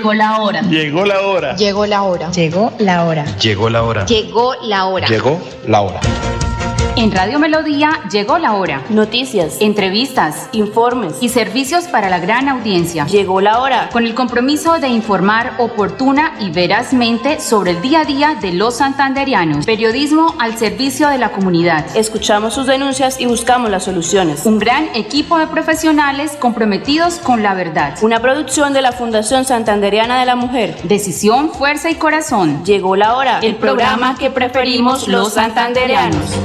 Llegó la hora. Llegó la hora. Llegó la hora. Llegó la hora. Llegó la hora. Llegó la hora. Llegó la hora. En Radio Melodía llegó la hora. Noticias, Entrevistas informes. y servicios para la gran audiencia. Llegó la hora. Con el compromiso de informar oportuna y verazmente sobre el día a día de los santanderianos. Periodismo al servicio de la comunidad. Escuchamos sus denuncias y buscamos las soluciones. Un gran equipo de profesionales comprometidos con la verdad. Una producción de la Fundación Santanderiana de la Mujer. Decisión, fuerza y corazón. Llegó la hora. El programa que preferimos los santanderianos.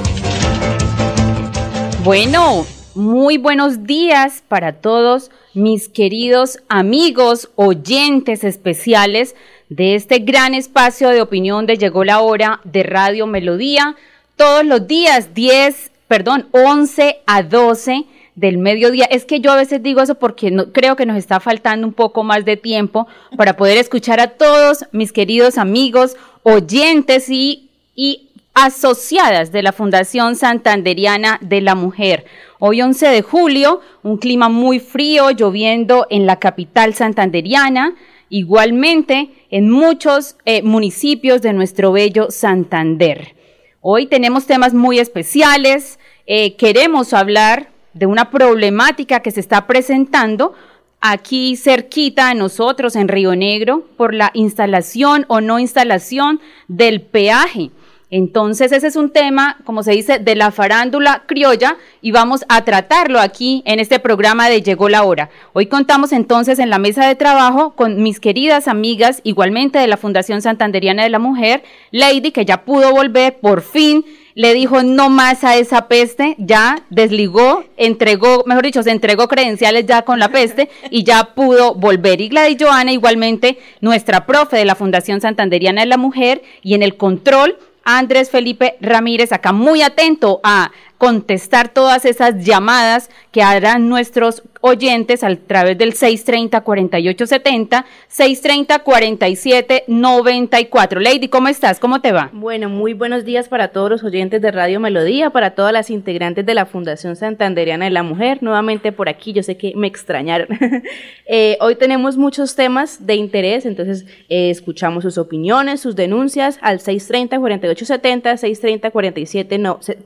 Bueno, muy buenos días para todos mis queridos amigos, oyentes especiales de este gran espacio de opinión de Llegó la Hora de Radio Melodía. Todos los días, 10, perdón, 11 a 12 del mediodía. Es que yo a veces digo eso porque no, creo que nos está faltando un poco más de tiempo para poder escuchar a todos mis queridos amigos, oyentes y, y asociadas de la Fundación Santanderiana de la Mujer. Hoy 11 de julio, un clima muy frío, lloviendo en la capital santanderiana, igualmente en muchos eh, municipios de nuestro bello Santander. Hoy tenemos temas muy especiales, eh, queremos hablar de una problemática que se está presentando aquí cerquita a nosotros en Río Negro por la instalación o no instalación del peaje. Entonces ese es un tema, como se dice, de la farándula criolla y vamos a tratarlo aquí en este programa de Llegó la hora. Hoy contamos entonces en la mesa de trabajo con mis queridas amigas, igualmente de la Fundación Santanderiana de la Mujer, Lady, que ya pudo volver por fin le dijo no más a esa peste, ya desligó, entregó, mejor dicho, se entregó credenciales ya con la peste y ya pudo volver. Y Gladys Joana, igualmente, nuestra profe de la Fundación Santanderiana de la Mujer, y en el control, Andrés Felipe Ramírez, acá muy atento a contestar todas esas llamadas que harán nuestros oyentes a través del 630-4870, 630-4794. Lady, ¿cómo estás? ¿Cómo te va? Bueno, muy buenos días para todos los oyentes de Radio Melodía, para todas las integrantes de la Fundación Santanderiana de la Mujer. Nuevamente por aquí, yo sé que me extrañaron. eh, hoy tenemos muchos temas de interés, entonces eh, escuchamos sus opiniones, sus denuncias al 630-4870,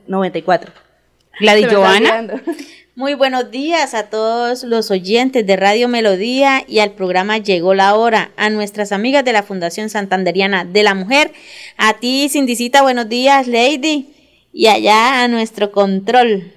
630-4794. Gladys Joana. Muy buenos días a todos los oyentes de Radio Melodía y al programa Llegó la Hora, a nuestras amigas de la Fundación Santanderiana de la Mujer, a ti, Cindicita, buenos días, Lady, y allá a nuestro control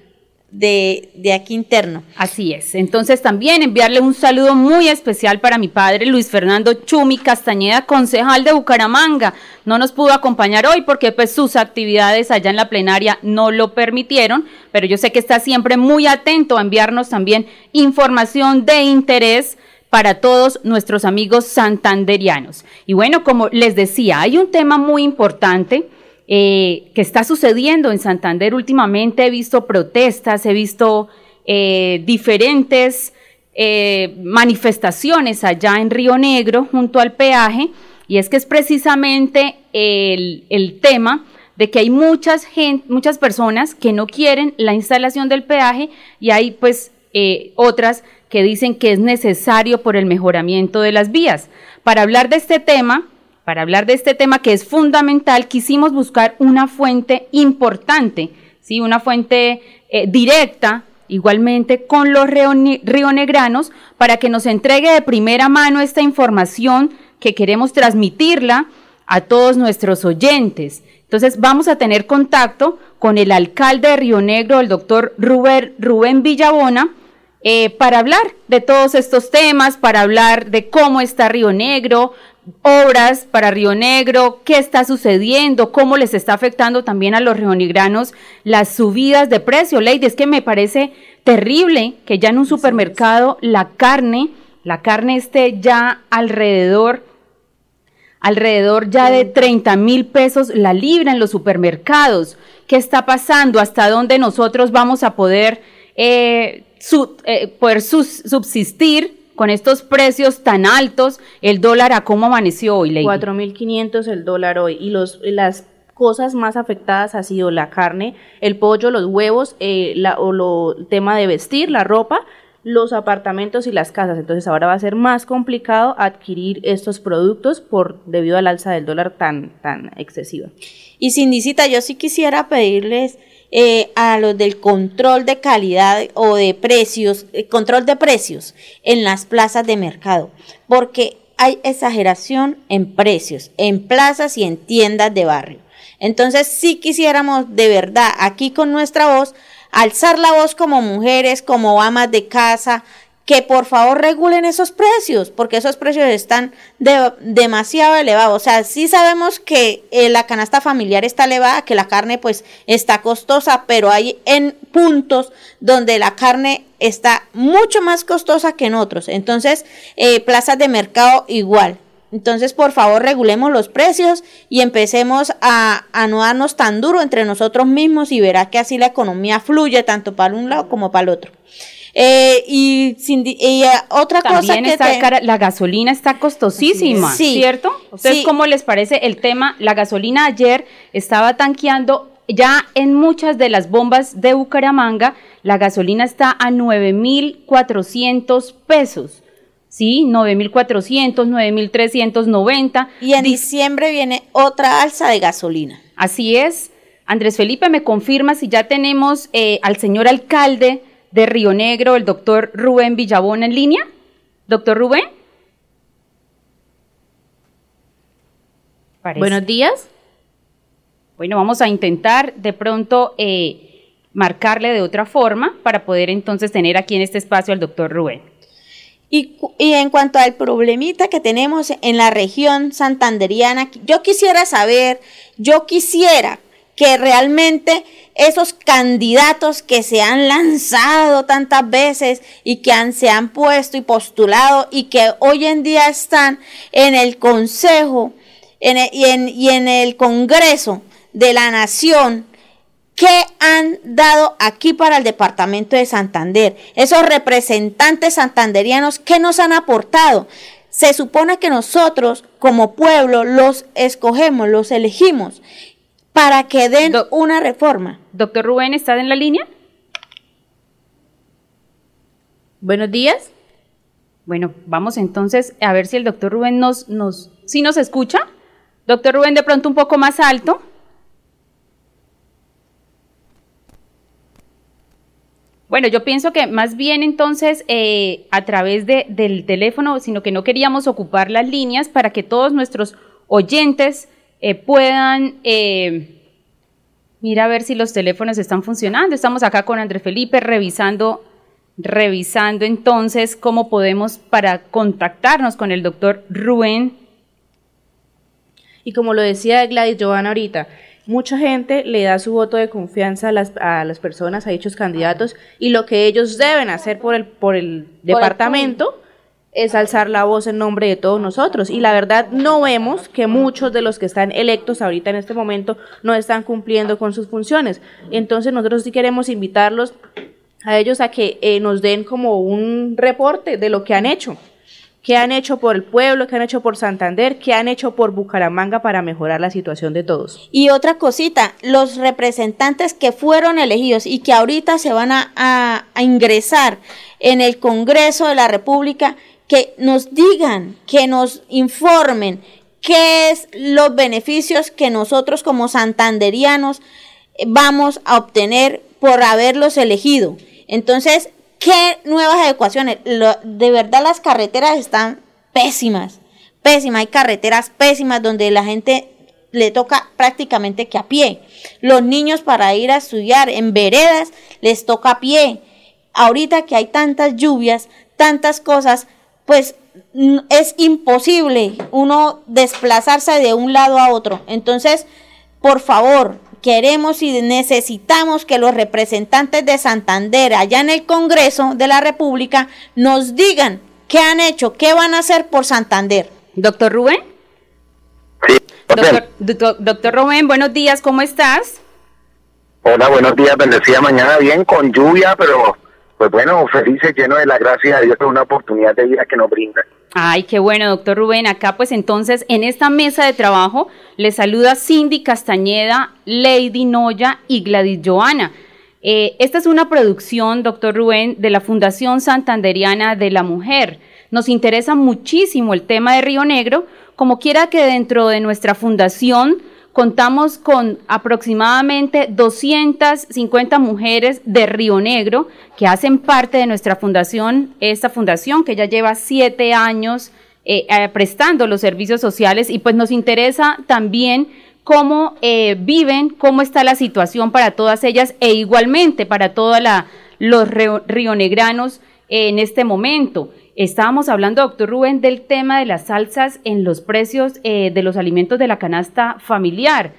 de, aquí interno. Así es. Entonces también enviarle un saludo muy especial para mi padre Luis Fernando Chumi Castañeda, concejal de Bucaramanga. No nos pudo acompañar hoy porque pues sus actividades allá en la plenaria no lo permitieron, pero yo sé que está siempre muy atento a enviarnos también información de interés para todos nuestros amigos santanderianos. Y bueno, como les decía, hay un tema muy importante eh, que está sucediendo en Santander últimamente. He visto protestas, he visto eh, diferentes eh, manifestaciones allá en Río Negro junto al peaje y es que es precisamente el, el tema de que hay muchas, gente, muchas personas que no quieren la instalación del peaje y hay pues otras que dicen que es necesario por el mejoramiento de las vías. Para hablar de este tema, para hablar de este tema que es fundamental, quisimos buscar una fuente importante, ¿sí? una fuente eh, directa, igualmente con los rionegranos, para que nos entregue de primera mano esta información que queremos transmitirla a todos nuestros oyentes. Entonces vamos a tener contacto con el alcalde de Río Negro, el doctor Rubén, Villabona, eh, para hablar de todos estos temas, para hablar de cómo está Río Negro, obras para Río Negro, qué está sucediendo, cómo les está afectando también a los rionegranos las subidas de precio. Lady, es que me parece terrible que ya en un supermercado la carne, la carne esté ya alrededor, alrededor ya de 30 mil pesos la libra en los supermercados. ¿Qué está pasando? ¿Hasta dónde nosotros vamos a poder, eh, su, eh, poder subsistir? Con estos precios tan altos, el dólar a cómo amaneció hoy, Lady? 4.500 el dólar hoy y los las cosas más afectadas ha sido la carne, el pollo, los huevos, eh, la, o lo, el tema de vestir, la ropa, los apartamentos y las casas. Entonces ahora va a ser más complicado adquirir estos productos por debido al alza del dólar tan, tan excesiva. Y Sindicita, yo sí quisiera pedirles eh, a los del control de calidad o de precios, eh, control de precios en las plazas de mercado, porque hay exageración en precios, en plazas y en tiendas de barrio. Entonces, sí quisiéramos de verdad aquí con nuestra voz alzar la voz como mujeres, como amas de casa, que por favor regulen esos precios, porque esos precios están demasiado elevados. O sea, sí sabemos que eh, la canasta familiar está elevada, que la carne pues está costosa, pero hay en puntos donde la carne está mucho más costosa que en otros. Entonces, eh, plazas de mercado igual. Entonces, por favor, regulemos los precios y empecemos a, a, no darnos tan duro entre nosotros mismos y verá que así la economía fluye tanto para un lado como para el otro. Eh, y, eh, otra cosa que está la gasolina está costosísima, ¿cierto? Entonces, ¿cómo les parece el tema? La gasolina ayer estaba tanqueando ya en muchas de las bombas de Bucaramanga, la gasolina está a 9.400 pesos. ¿sí? 9.400, 9.390. Y en diciembre viene otra alza de gasolina. Así es. Andrés Felipe, ¿me confirma si ya tenemos eh, al señor alcalde de Río Negro, el doctor Rubén Villabón, en línea? Doctor Rubén. Buenos días. Bueno, vamos a intentar de pronto eh, marcarle de otra forma para poder entonces tener aquí en este espacio al doctor Rubén. Y, en cuanto al problemita que tenemos en la región santanderiana, yo quisiera saber, yo quisiera que realmente esos candidatos que se han lanzado tantas veces y que han, se han puesto y postulado y que hoy en día están en el Consejo y, en, y en el Congreso de la Nación, ¿Qué han dado aquí para el departamento de Santander? Esos representantes santanderianos, ¿qué nos han aportado? Se supone que nosotros como pueblo los escogemos, los elegimos para que den una reforma. Doctor Rubén, ¿está en la línea? Buenos días. Bueno, vamos entonces a ver si el doctor Rubén nos, nos, si nos escucha. Doctor Rubén, de pronto un poco más alto. Bueno, yo pienso que más bien entonces eh, a través de, del teléfono, sino que no queríamos ocupar las líneas para que todos nuestros oyentes eh, puedan... Eh, mira a ver si los teléfonos están funcionando. Estamos acá con André Felipe revisando, revisando entonces cómo podemos para contactarnos con el doctor Rubén. Y como lo decía Gladys Giovanna ahorita, mucha gente le da su voto de confianza a las, a las personas, a dichos candidatos, y lo que ellos deben hacer por el, por el departamento es alzar la voz en nombre de todos nosotros. Y la verdad no vemos que muchos de los que están electos ahorita en este momento no están cumpliendo con sus funciones. Entonces nosotros sí queremos invitarlos a ellos a que eh, nos den como un reporte de lo que han hecho qué han hecho por el pueblo, qué han hecho por Santander, qué han hecho por Bucaramanga para mejorar la situación de todos. Y otra cosita, los representantes que fueron elegidos y que ahorita se van a, ingresar en el Congreso de la República, que nos digan, que nos informen qué es los beneficios que nosotros como santanderianos vamos a obtener por haberlos elegido. Entonces, ¿Qué nuevas adecuaciones? de verdad las carreteras están pésimas, pésimas. Hay carreteras pésimas donde la gente le toca prácticamente que a pie. Los niños para ir a estudiar en veredas les toca a pie. Ahorita que hay tantas lluvias, tantas cosas, pues es imposible uno desplazarse de un lado a otro. Entonces, por favor, queremos y necesitamos que los representantes de Santander allá en el Congreso de la República nos digan qué han hecho, qué van a hacer por Santander. Doctor Rubén. Sí. Doctor, doctor, Rubén, buenos días, ¿cómo estás? Hola, buenos días, bendecida mañana bien, con lluvia, pero pues bueno, felices, lleno de la gracia de Dios por una oportunidad de vida que nos brinda. Ay, qué bueno, doctor Rubén. Acá pues entonces en esta mesa de trabajo le saluda Cindy Castañeda, Lady Noya y Gladys Joana. Eh, esta es una producción, doctor Rubén, de la Fundación Santanderiana de la Mujer. Nos interesa muchísimo el tema de Río Negro, como quiera que dentro de nuestra fundación contamos con aproximadamente 250 mujeres de Río Negro que hacen parte de nuestra fundación, esta fundación que ya lleva siete años eh, eh, prestando los servicios sociales y pues nos interesa también cómo eh, viven, cómo está la situación para todas ellas e igualmente para todos los rionegranos en este momento. Estábamos hablando, doctor Rubén, del tema de las salsas en los precios eh, de los alimentos de la canasta familiar.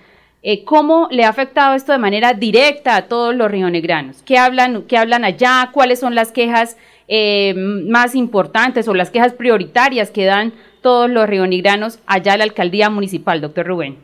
Eh, ¿Cómo le ha afectado esto de manera directa a todos los rionegranos? ¿Qué hablan, qué hablan allá? ¿Cuáles son las quejas eh, más importantes o las quejas prioritarias que dan todos los rionegranos allá a la alcaldía municipal, doctor Rubén?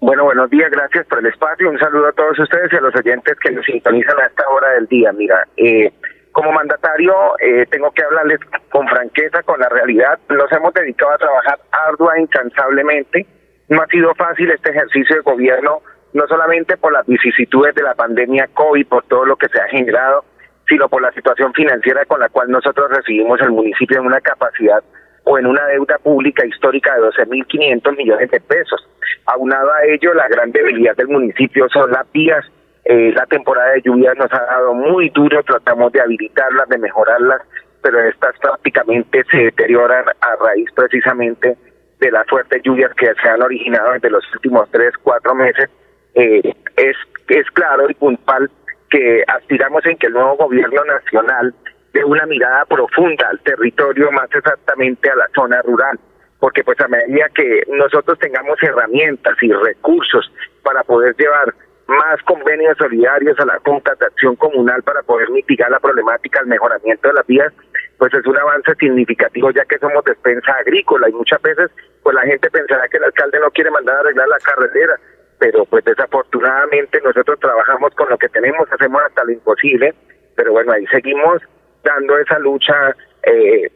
Bueno, buenos días, gracias por el espacio. Un saludo a todos ustedes y a los oyentes que nos sintonizan a esta hora del día. Mira, eh, como mandatario eh, tengo que hablarles con franqueza, con la realidad. Nos hemos dedicado a trabajar ardua e incansablemente. No ha sido fácil este ejercicio de gobierno, no solamente por las vicisitudes de la pandemia COVID, por todo lo que se ha generado, sino por la situación financiera con la cual nosotros recibimos el municipio en una capacidad o en una deuda pública histórica de 12.500 millones de pesos. Aunado a ello, la gran debilidad del municipio son las vías eh, la temporada de lluvias nos ha dado muy duro, tratamos de habilitarlas, de mejorarlas, pero estas prácticamente se deterioran a raíz precisamente de las fuertes lluvias que se han originado desde los últimos tres, cuatro meses. Eh, es, es claro y puntual que aspiramos en que el nuevo gobierno nacional dé una mirada profunda al territorio, más exactamente a la zona rural, porque pues a medida que nosotros tengamos herramientas y recursos para poder llevar más convenios solidarios a la Junta de Acción Comunal para poder mitigar la problemática del mejoramiento de las vías, pues es un avance significativo ya que somos despensa agrícola y muchas veces pues la gente pensará que el alcalde no quiere mandar a arreglar la carretera, pero pues desafortunadamente nosotros trabajamos con lo que tenemos, hacemos hasta lo imposible, pero bueno, ahí seguimos dando esa lucha eh,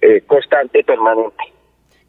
eh, constante y permanente.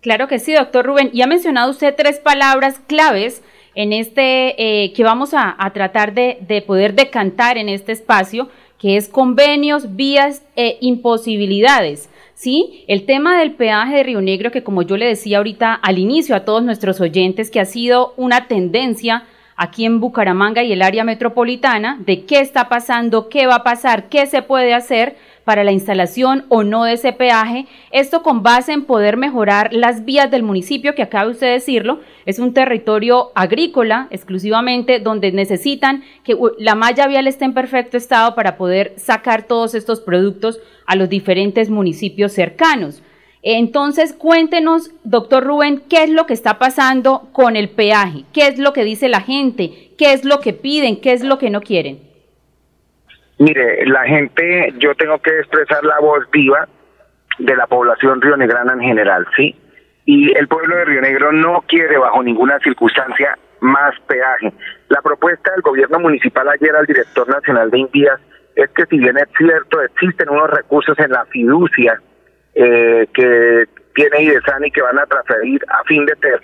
Claro que sí, doctor Rubén. Y ha mencionado usted tres palabras claves en este, eh, que vamos a, tratar de, de, poder decantar en este espacio, que es convenios, vías e imposibilidades. ¿sí? El tema del peaje de Río Negro, que como yo le decía ahorita al inicio a todos nuestros oyentes, que ha sido una tendencia aquí en Bucaramanga y el área metropolitana, de qué está pasando, qué va a pasar, qué se puede hacer para la instalación o no de ese peaje, esto con base en poder mejorar las vías del municipio, que acaba usted de decirlo, es un territorio agrícola exclusivamente donde necesitan que la malla vial esté en perfecto estado para poder sacar todos estos productos a los diferentes municipios cercanos. Entonces, cuéntenos, doctor Rubén, qué es lo que está pasando con el peaje, qué es lo que dice la gente, qué es lo que piden, qué es lo que no quieren. Mire, la gente, yo tengo que expresar la voz viva de la población rionegrana en general, ¿sí? Y el pueblo de Río Negro no quiere bajo ninguna circunstancia más peaje. La propuesta del gobierno municipal ayer al director nacional de Invías es que si bien es cierto, existen unos recursos en la fiducia eh, que tiene IDESAN y que van a transferir a fin de ter,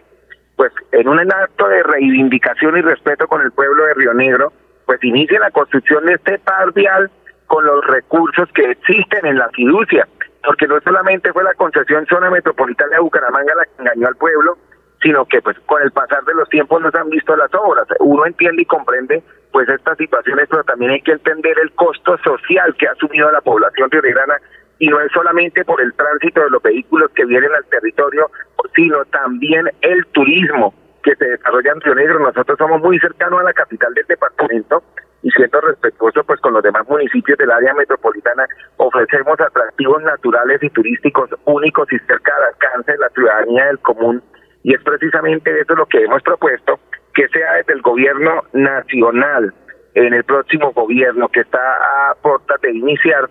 pues en un acto de reivindicación y respeto con el pueblo de Río Negro, pues inicie la construcción de este par vial con los recursos que existen en la fiducia, porque no solamente fue la concesión zona metropolitana de Bucaramanga la que engañó al pueblo, sino que pues con el pasar de los tiempos no se han visto las obras. Uno entiende y comprende pues estas situaciones, pero también hay que entender el costo social que ha asumido la población rionegrana y no es solamente por el tránsito de los vehículos que vienen al territorio, sino también el turismo que se desarrolla en Río Negro. Nosotros somos muy cercanos a la capital del departamento y siendo respetuoso pues con los demás municipios del área metropolitana, ofrecemos atractivos naturales y turísticos únicos y cerca al alcance de la ciudadanía del común. Y es precisamente eso lo que hemos propuesto, que sea desde el gobierno nacional, en el próximo gobierno que está a puertas de iniciar,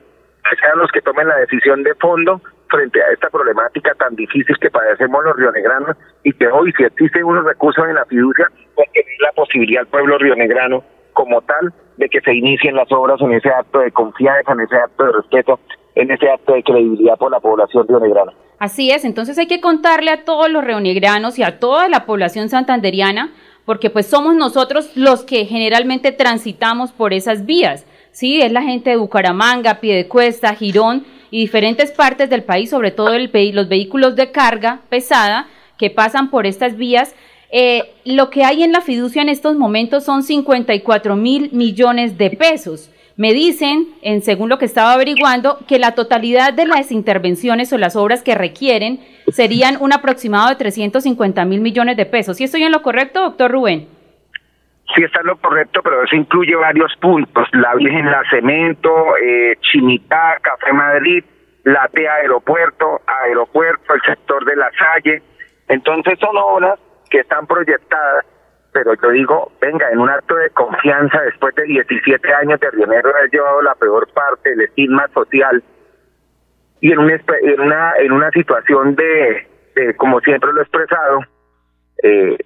sean los que tomen la decisión de fondo frente a esta problemática tan difícil que padecemos los rionegranos y que hoy si existen unos recursos en la fiducia, pues tener la posibilidad al pueblo rionegrano como tal de que se inicien las obras en ese acto de confianza, en ese acto de respeto, en ese acto de credibilidad por la población rionegrana. Así es, entonces hay que contarle a todos los rionegranos y a toda la población santanderiana porque pues somos nosotros los que generalmente transitamos por esas vías. Sí, es la gente de Bucaramanga, Piedecuesta, Girón y diferentes partes del país, sobre todo los vehículos de carga pesada que pasan por estas vías. Eh, lo que hay en la fiducia en estos momentos son 54 mil millones de pesos. Me dicen, en, según lo que estaba averiguando, que la totalidad de las intervenciones o las obras que requieren serían un aproximado de 350 mil millones de pesos. ¿Sí estoy en lo correcto, doctor Rubén? Sí está en lo correcto, pero eso incluye varios puntos. La Virgen La Cemento, eh, Chinitá, Café Madrid, la Aeropuerto, Aeropuerto, el sector de La Salle. Entonces son obras que están proyectadas pero yo digo, venga, en un acto de confianza, después de 17 años de Rionero haber llevado la peor parte del estigma social y en, en, una, en una situación de, como siempre lo he expresado, eh,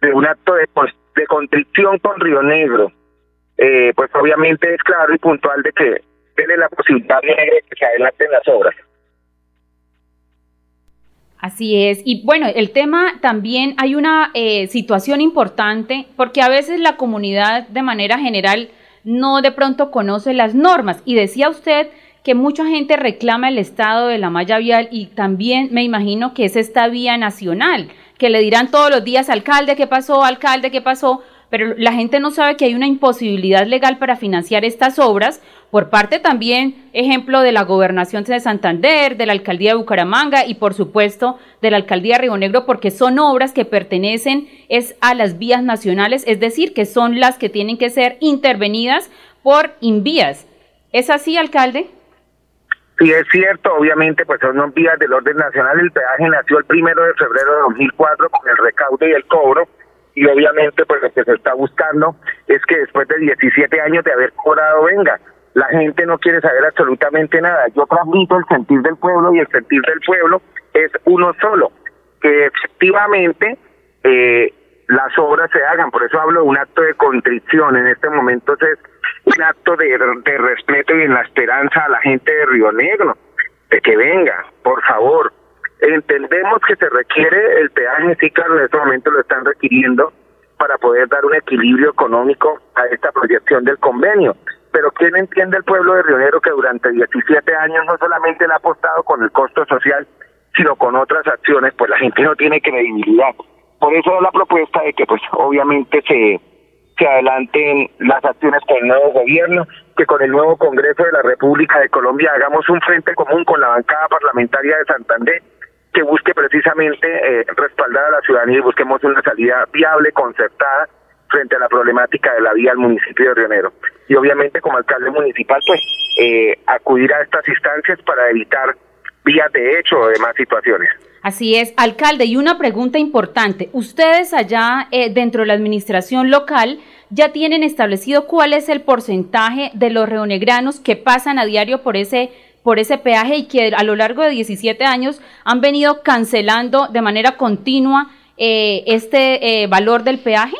de un acto de, de contrición con Río Negro, eh, pues obviamente es claro y puntual de que tiene la posibilidad de que se adelanten las obras. Así es. Y bueno, el tema también hay una eh, situación importante porque a veces la comunidad de manera general no de pronto conoce las normas. Y decía usted que mucha gente reclama el estado de la malla vial y también me imagino que es esta vía nacional, que le dirán todos los días, alcalde, ¿qué pasó? Alcalde, ¿qué pasó? Pero la gente no sabe que hay una imposibilidad legal para financiar estas obras por parte también, ejemplo, de la gobernación de Santander, de la alcaldía de Bucaramanga y por supuesto de la alcaldía de Río Negro, porque son obras que pertenecen es a las vías nacionales, es decir, que son las que tienen que ser intervenidas por invías. ¿Es así, alcalde? Sí, es cierto, obviamente, pues son vías del orden nacional. El peaje nació el primero de febrero de 2004 con el recaudo y el cobro. Y obviamente, pues lo que se está buscando es que después de 17 años de haber cobrado, venga, la gente no quiere saber absolutamente nada. Yo transmito el sentir del pueblo y el sentir del pueblo es uno solo, que efectivamente eh, las obras se hagan. Por eso hablo de un acto de contrición. En este momento es un acto de, de respeto y en la esperanza a la gente de Río Negro, de que venga, por favor. Entendemos que se requiere el peaje, sí, claro, en este momento lo están requiriendo para poder dar un equilibrio económico a esta proyección del convenio pero ¿quién entiende el pueblo de Río Negro que durante 17 años no solamente le ha apostado con el costo social, sino con otras acciones, pues la gente no tiene credibilidad. Por eso la propuesta de que pues obviamente se, se adelanten las acciones con el nuevo gobierno, que con el nuevo Congreso de la República de Colombia hagamos un frente común con la bancada parlamentaria de Santander que busque precisamente eh, respaldar a la ciudadanía y busquemos una salida viable, concertada frente a la problemática de la vía al municipio de Rionero. Y obviamente como alcalde municipal, pues eh, acudir a estas instancias para evitar vías de hecho o demás situaciones. Así es, alcalde, y una pregunta importante. Ustedes allá eh, dentro de la administración local ya tienen establecido cuál es el porcentaje de los reonegranos que pasan a diario por ese por ese peaje y que a lo largo de 17 años han venido cancelando de manera continua eh, este valor del peaje?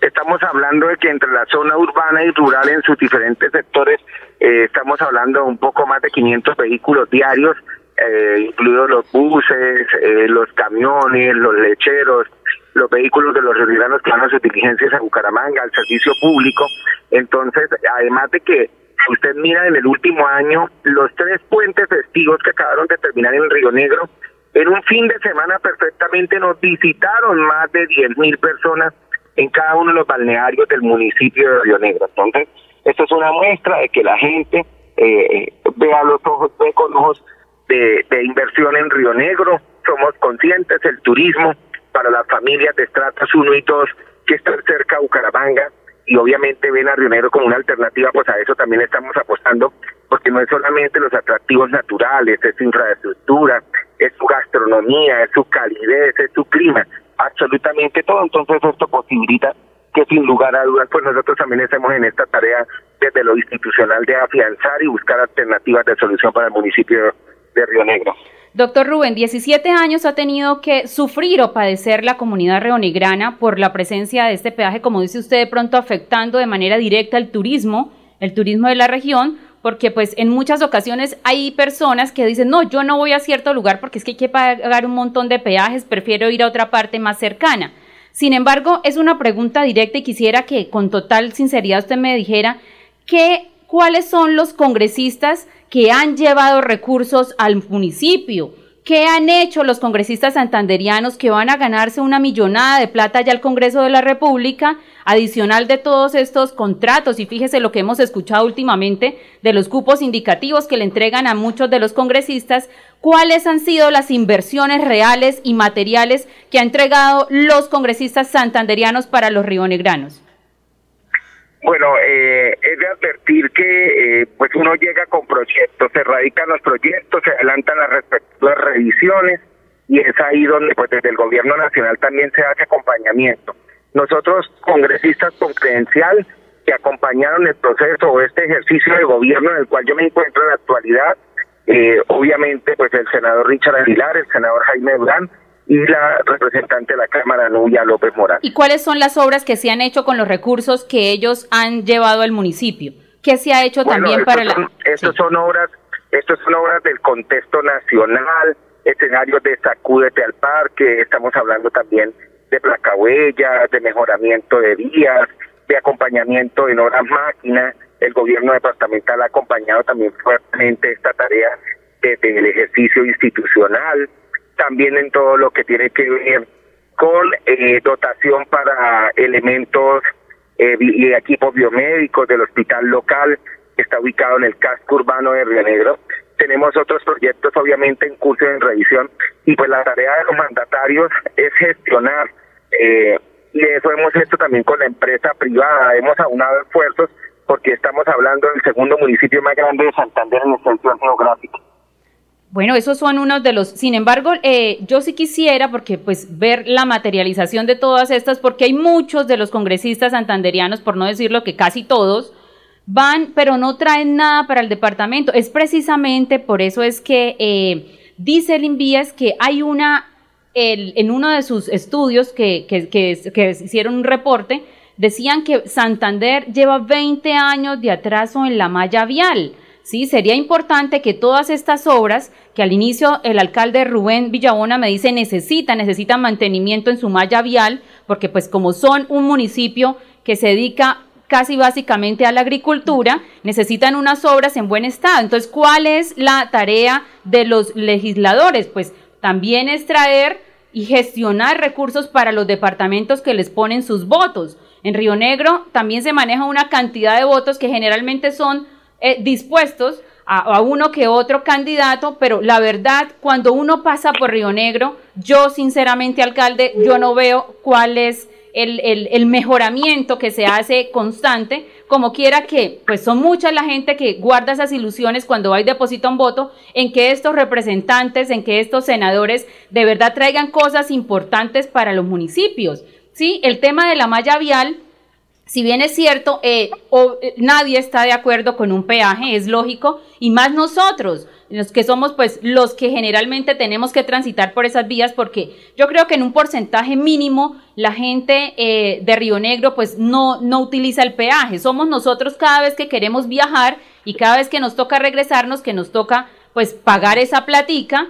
Estamos hablando de que entre la zona urbana y rural en sus diferentes sectores eh, estamos hablando de un poco más de 500 vehículos diarios, eh, incluidos los buses, eh, los camiones, los lecheros, los vehículos de los ciudadanos que van a sus diligencias a Bucaramanga, al servicio público. Entonces, además de que usted mira en el último año, los tres puentes festivos que acabaron de terminar en Río Negro, en un fin de semana perfectamente nos visitaron más de 10 mil personas en cada uno de los balnearios del municipio de Río Negro. Entonces, esto es una muestra de que la gente eh, vea los ojos, ve con ojos de, inversión en Río Negro. Somos conscientes del turismo para las familias de estratos 1 y 2 que están cerca de Bucaramanga y obviamente ven a Río Negro como una alternativa, pues a eso también estamos apostando, porque no es solamente los atractivos naturales, es su infraestructura, es su gastronomía, es su calidez, es su clima, absolutamente todo. Entonces esto posibilita que sin lugar a dudas, pues nosotros también estemos en esta tarea desde lo institucional de afianzar y buscar alternativas de solución para el municipio de Río Negro. Doctor Rubén, 17 años ha tenido que sufrir o padecer la comunidad reonegrana por la presencia de este peaje, como dice usted, de pronto afectando de manera directa el turismo, el turismo de la región, porque pues en muchas ocasiones hay personas que dicen, no, yo no voy a cierto lugar porque es que hay que pagar un montón de peajes, prefiero ir a otra parte más cercana. Sin embargo, es una pregunta directa y quisiera que con total sinceridad usted me dijera que, cuáles son los congresistas que han llevado recursos al municipio. ¿Qué han hecho los congresistas santanderianos que van a ganarse una millonada de plata ya al Congreso de la República, adicional de todos estos contratos? Y fíjese lo que hemos escuchado últimamente de los cupos indicativos que le entregan a muchos de los congresistas. ¿Cuáles han sido las inversiones reales y materiales que han entregado los congresistas santanderianos para los rionegranos? Bueno, eh, es de advertir que eh, pues uno llega con proyectos, se radican los proyectos, se adelantan las respectivas revisiones y es ahí donde pues desde el gobierno nacional también se hace acompañamiento. Nosotros, congresistas con credencial, que acompañaron el proceso o este ejercicio de gobierno en el cual yo me encuentro en la actualidad, eh, obviamente pues el senador Richard Aguilar, el senador Jaime Durán, y la representante de la Cámara, Nubia López Morán. ¿Y cuáles son las obras que se han hecho con los recursos que ellos han llevado al municipio? ¿Qué se ha hecho también para la...? Estos son obras, estos son obras del contexto nacional, escenarios de Sacúdete al Parque, estamos hablando también de placahuellas, de mejoramiento de vías, de acompañamiento en obras máquinas. El gobierno departamental ha acompañado también fuertemente esta tarea desde el ejercicio institucional también en todo lo que tiene que ver con eh, dotación para elementos eh, y equipos biomédicos del hospital local que está ubicado en el casco urbano de Río Negro. Tenemos otros proyectos obviamente en curso de revisión y pues la tarea de los mandatarios es gestionar eh, y eso hemos hecho también con la empresa privada, hemos aunado esfuerzos porque estamos hablando del segundo municipio más grande de Santander en extensión geográfica. Bueno, esos son unos de los, sin embargo, eh, yo sí quisiera, porque pues ver la materialización de todas estas, porque hay muchos de los congresistas santanderianos, por no decirlo que casi todos, van, pero no traen nada para el departamento. Es precisamente por eso es que eh, dice el Invías que hay una, el, en uno de sus estudios que, que, que, que hicieron un reporte, decían que Santander lleva 20 años de atraso en la malla vial. ¿Sí? Sería importante que todas estas obras, que al inicio el alcalde Rubén Villabona me dice necesita, necesitan mantenimiento en su malla vial, porque pues como son un municipio que se dedica casi básicamente a la agricultura, necesitan unas obras en buen estado. Entonces, ¿cuál es la tarea de los legisladores? Pues también es traer y gestionar recursos para los departamentos que les ponen sus votos. En Río Negro también se maneja una cantidad de votos que generalmente son eh, dispuestos a, uno que otro candidato, pero la verdad, cuando uno pasa por Río Negro, yo sinceramente, alcalde, yo no veo cuál es el, el, mejoramiento que se hace constante, como quiera que, pues son muchas la gente que guarda esas ilusiones cuando va y deposita un voto, en que estos representantes, en que estos senadores de verdad traigan cosas importantes para los municipios. Sí, el tema de la malla vial, si bien es cierto, eh, eh, nadie está de acuerdo con un peaje, es lógico, y más nosotros, los que somos pues los que generalmente tenemos que transitar por esas vías, porque yo creo que en un porcentaje mínimo la gente eh, de Río Negro pues no, no utiliza el peaje, somos nosotros cada vez que queremos viajar y cada vez que nos toca regresarnos, que nos toca pues pagar esa platica,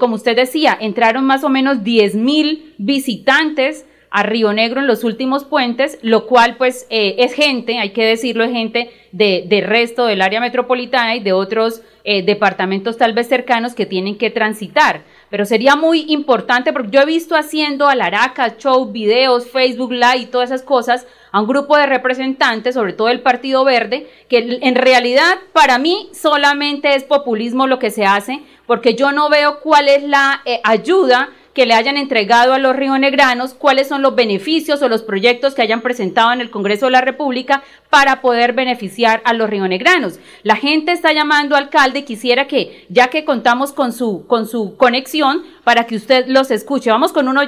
como usted decía, entraron más o menos 10 mil visitantes a Río Negro en los últimos puentes, lo cual pues eh, es gente, hay que decirlo, es gente de, resto del área metropolitana y de otros eh, departamentos tal vez cercanos que tienen que transitar. Pero sería muy importante, porque yo he visto haciendo Alaraca, show, videos, Facebook Live y todas esas cosas a un grupo de representantes, sobre todo el Partido Verde, que en realidad para mí solamente es populismo lo que se hace, porque yo no veo cuál es la eh, ayuda que le hayan entregado a los rionegranos, cuáles son los beneficios o los proyectos que hayan presentado en el Congreso de la República para poder beneficiar a los rionegranos. La gente está llamando al alcalde quisiera que, ya que contamos con su, con su conexión, para que usted los escuche. Vamos con uno,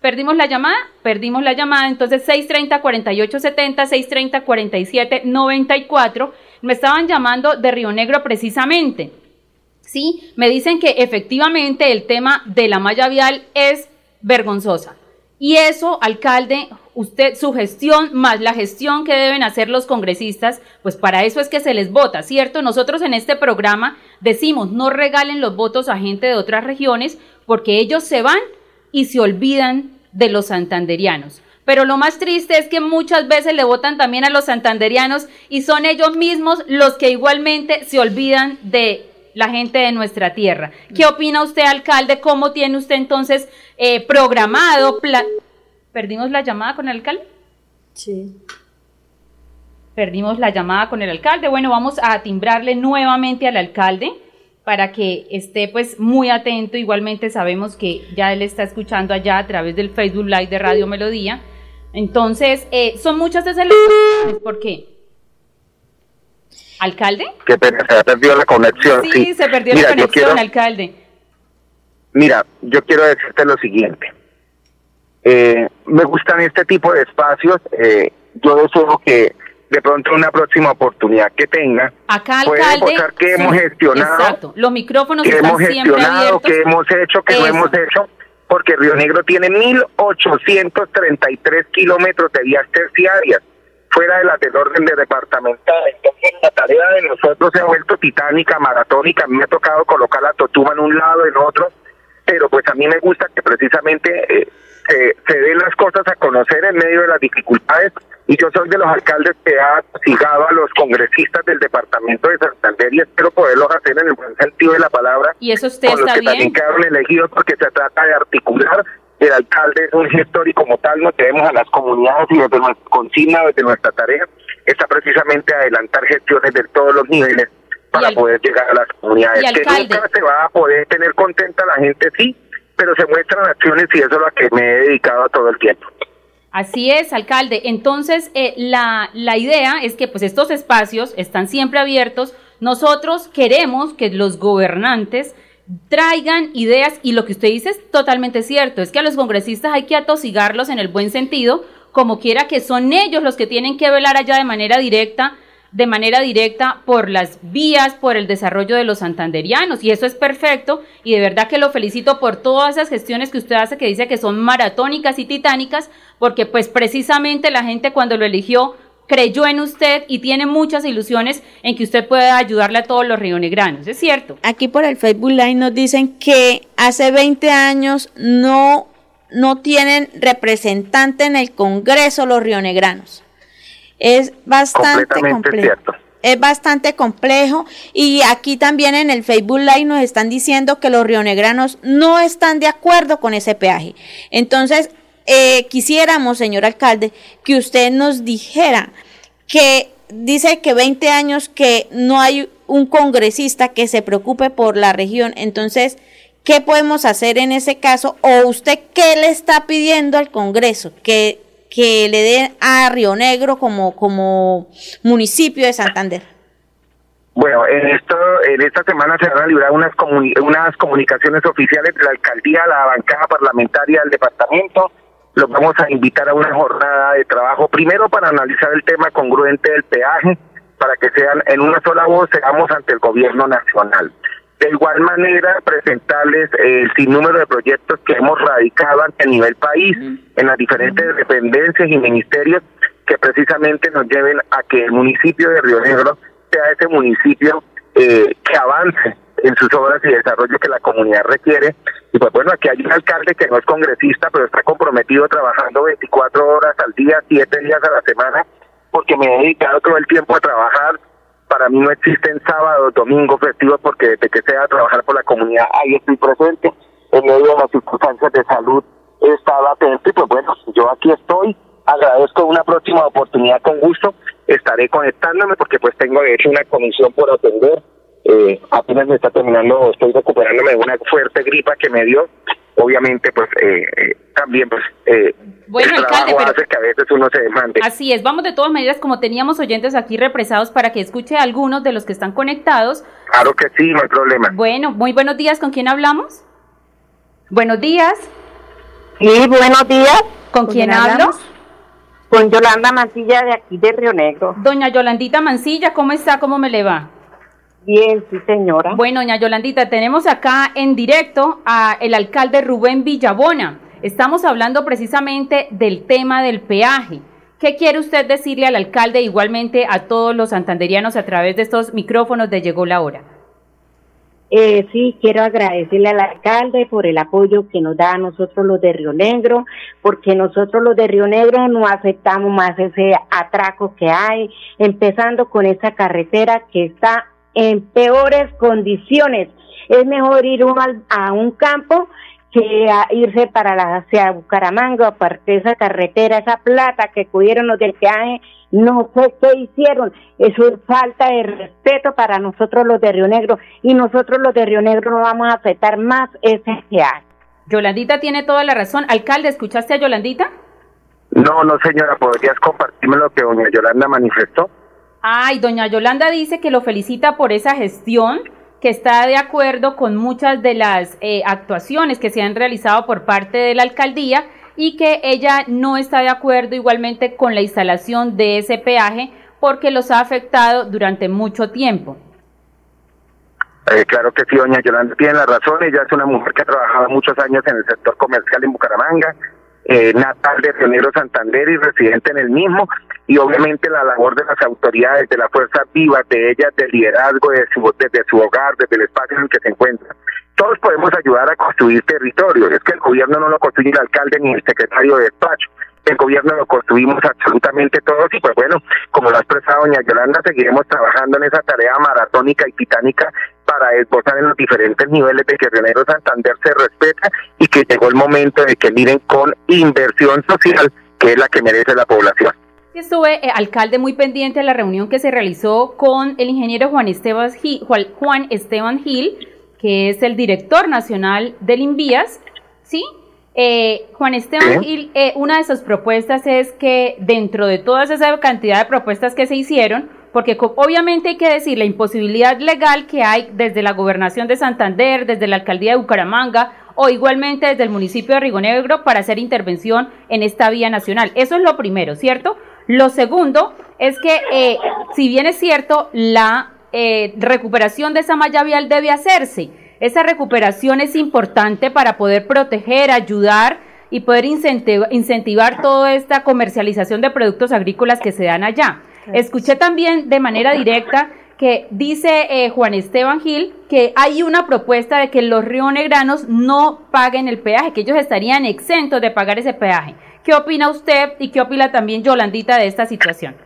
Perdimos la llamada, perdimos la llamada, entonces 630-4870, 630-4794, me estaban llamando de Río Negro precisamente. ¿Sí? Me dicen que efectivamente el tema de la malla vial es vergonzosa. Y eso, alcalde, usted, su gestión más la gestión que deben hacer los congresistas, pues para eso es que se les vota, ¿cierto? Nosotros en este programa decimos, no regalen los votos a gente de otras regiones porque ellos se van y se olvidan de los santanderianos. Pero lo más triste es que muchas veces le votan también a los santanderianos y son ellos mismos los que igualmente se olvidan de la gente de nuestra tierra. ¿Qué opina usted, alcalde? ¿Cómo tiene usted entonces eh, programado? ¿Perdimos la llamada con el alcalde? Sí. Perdimos la llamada con el alcalde. Bueno, vamos a timbrarle nuevamente al alcalde para que esté pues muy atento. Igualmente sabemos que ya él está escuchando allá a través del Facebook Live de Radio Melodía. Entonces, eh, son muchas esas ¿Por qué? ¿Alcalde? Que se perdió la conexión. Sí, se perdió la conexión, alcalde. Mira, yo quiero decirte lo siguiente. Eh, me gustan este tipo de espacios. Eh, yo deseo que de pronto una próxima oportunidad que tenga acá alcalde que hemos gestionado exacto los micrófonos que hemos gestionado que hemos hecho que no hemos hecho porque Río Negro tiene 1833 kilómetros de vías terciarias fuera de las del orden de departamental. Entonces la tarea de nosotros se ha vuelto titánica, maratónica. A mí me ha tocado colocar la Totuma en un lado, en otro, pero pues a mí me gusta que precisamente eh, se den las cosas a conocer en medio de las dificultades. Y yo soy de los alcaldes que ha sigado a los congresistas del departamento de Santander y espero poderlos hacer en el buen sentido de la palabra. Y eso usted con los que también quedaron elegidos porque se trata de articular el alcalde es un gestor y como tal nos debemos a las comunidades y desde nuestra consigna, desde nuestra tarea, está precisamente adelantar gestiones de todos los niveles para poder llegar a las comunidades. Que nunca se va a poder tener contenta la gente, sí, pero se muestran acciones y eso es lo que me he dedicado a todo el tiempo. Así es, alcalde. Entonces, eh, la, la idea es que pues estos espacios están siempre abiertos. Nosotros queremos que los gobernantes traigan ideas y lo que usted dice es totalmente cierto, es que a los congresistas hay que atosigarlos en el buen sentido, como quiera que son ellos los que tienen que velar allá de manera directa, de manera directa por las vías, por el desarrollo de los santanderianos. Y eso es perfecto. Y de verdad que lo felicito por todas esas gestiones que usted hace que dice que son maratónicas y titánicas, porque pues precisamente la gente cuando lo eligió creyó en usted y tiene muchas ilusiones en que usted pueda ayudarle a todos los rionegranos, ¿es cierto? Aquí por el Facebook Live nos dicen que hace 20 años no, no tienen representante en el Congreso los rionegranos. Es bastante complejo. Es bastante complejo y aquí también en el Facebook Live nos están diciendo que los rionegranos no están de acuerdo con ese peaje. Entonces, eh, quisiéramos, señor alcalde, que usted nos dijera que dice que 20 años que no hay un congresista que se preocupe por la región. Entonces, ¿qué podemos hacer en ese caso? ¿O usted qué le está pidiendo al Congreso? Que, que le den a Río Negro como, como municipio de Santander. Bueno, en esto, en esta semana se van a librar unas, unas comunicaciones oficiales de la alcaldía, la bancada parlamentaria del departamento, los vamos a invitar a una jornada de trabajo, primero para analizar el tema congruente del peaje, para que sean en una sola voz, seamos ante el gobierno nacional. De igual manera, presentarles el sinnúmero de proyectos que hemos radicado ante nivel país, en las diferentes dependencias y ministerios, que precisamente nos lleven a que el municipio de Río Negro sea ese municipio eh, que avance en sus obras y desarrollo que la comunidad requiere. Y pues bueno, aquí hay un alcalde que no es congresista, pero está comprometido trabajando 24 horas al día, 7 días a la semana, porque me he dedicado todo el tiempo a trabajar. Para mí no existen sábados, domingos, festivos, porque desde que sea trabajar por la comunidad, ahí estoy presente. En medio de las circunstancias de salud he estado atento y pues bueno, yo aquí estoy. Agradezco una próxima oportunidad con gusto. Estaré conectándome porque pues tengo de hecho una comisión por atender eh, apenas me está terminando, estoy recuperándome de una fuerte gripa que me dio. Obviamente, pues eh, eh también, pues, eh, bueno, el trabajo hace que a veces uno se demande. Así es, vamos de todas maneras, como teníamos oyentes aquí represados, para que escuche a algunos de los que están conectados. Claro que sí, no hay problema. Bueno, muy buenos días, ¿con quién hablamos? Buenos días. Sí, buenos días. ¿Con, quién, hablo? Con Yolanda Mancilla de aquí de Río Negro. Doña Yolandita Mancilla, ¿cómo está? ¿Cómo me le va? Bien, sí, señora. Bueno, doña Yolandita, tenemos acá en directo a el alcalde Rubén Villabona. Estamos hablando precisamente del tema del peaje. ¿Qué quiere usted decirle al alcalde, igualmente a todos los santanderianos a través de estos micrófonos de Llegó la Hora? Eh, sí, quiero agradecerle al alcalde por el apoyo que nos da a nosotros los de Río Negro, porque nosotros los de Río Negro no aceptamos más ese atraco que hay, empezando con esa carretera que está en peores condiciones. Es mejor ir uno a un campo que irse para la hacia Bucaramanga, aparte de esa carretera, esa plata que pudieron los del peaje no sé qué hicieron. Eso es falta de respeto para nosotros los de Río Negro y nosotros los de Río Negro no vamos a aceptar más ese peaje. Yolandita tiene toda la razón. Alcalde, ¿escuchaste a Yolandita? No, no señora, ¿podrías compartirme lo que doña Yolanda manifestó? Ay, doña Yolanda dice que lo felicita por esa gestión, que está de acuerdo con muchas de las eh, actuaciones que se han realizado por parte de la alcaldía y que ella no está de acuerdo igualmente con la instalación de ese peaje porque los ha afectado durante mucho tiempo. Eh, claro que sí, doña Yolanda tiene la razón. Ella es una mujer que ha trabajado muchos años en el sector comercial en Bucaramanga, eh, natal de Río Santander y residente en el mismo. Y obviamente la labor de las autoridades, de la fuerza viva de ella, del liderazgo de su, desde su hogar, desde el espacio en el que se encuentra todos podemos ayudar a construir territorio. Es que el gobierno no lo construye el alcalde ni el secretario de despacho. El gobierno lo construimos absolutamente todos y pues bueno, como lo ha expresado doña Yolanda, seguiremos trabajando en esa tarea maratónica y titánica para esbozar en los diferentes niveles de que Río Santander se respeta y que llegó el momento de que miren con inversión social, que es la que merece la población. Estuve, eh, alcalde, muy pendiente de la reunión que se realizó con el ingeniero Juan Esteban Juan Esteban Gil que es el director nacional del INVIAS, ¿sí? Eh, Juan Esteban Gil, eh, una de sus propuestas es que dentro de toda esa cantidad de propuestas que se hicieron, porque obviamente hay que decir la imposibilidad legal que hay desde la gobernación de Santander, desde la alcaldía de Bucaramanga o igualmente desde el municipio de Rigo Negro para hacer intervención en esta vía nacional. Eso es lo primero, ¿cierto? Lo segundo es que, eh, si bien es cierto, la eh, recuperación de esa malla vial debe hacerse. Esa recuperación es importante para poder proteger, ayudar y poder incentivar, toda esta comercialización de productos agrícolas que se dan allá. Escuché también de manera directa que dice eh, Juan Esteban Gil que hay una propuesta de que los rionegranos no paguen el peaje, que ellos estarían exentos de pagar ese peaje. ¿Qué opina usted y qué opina también Yolandita de esta situación?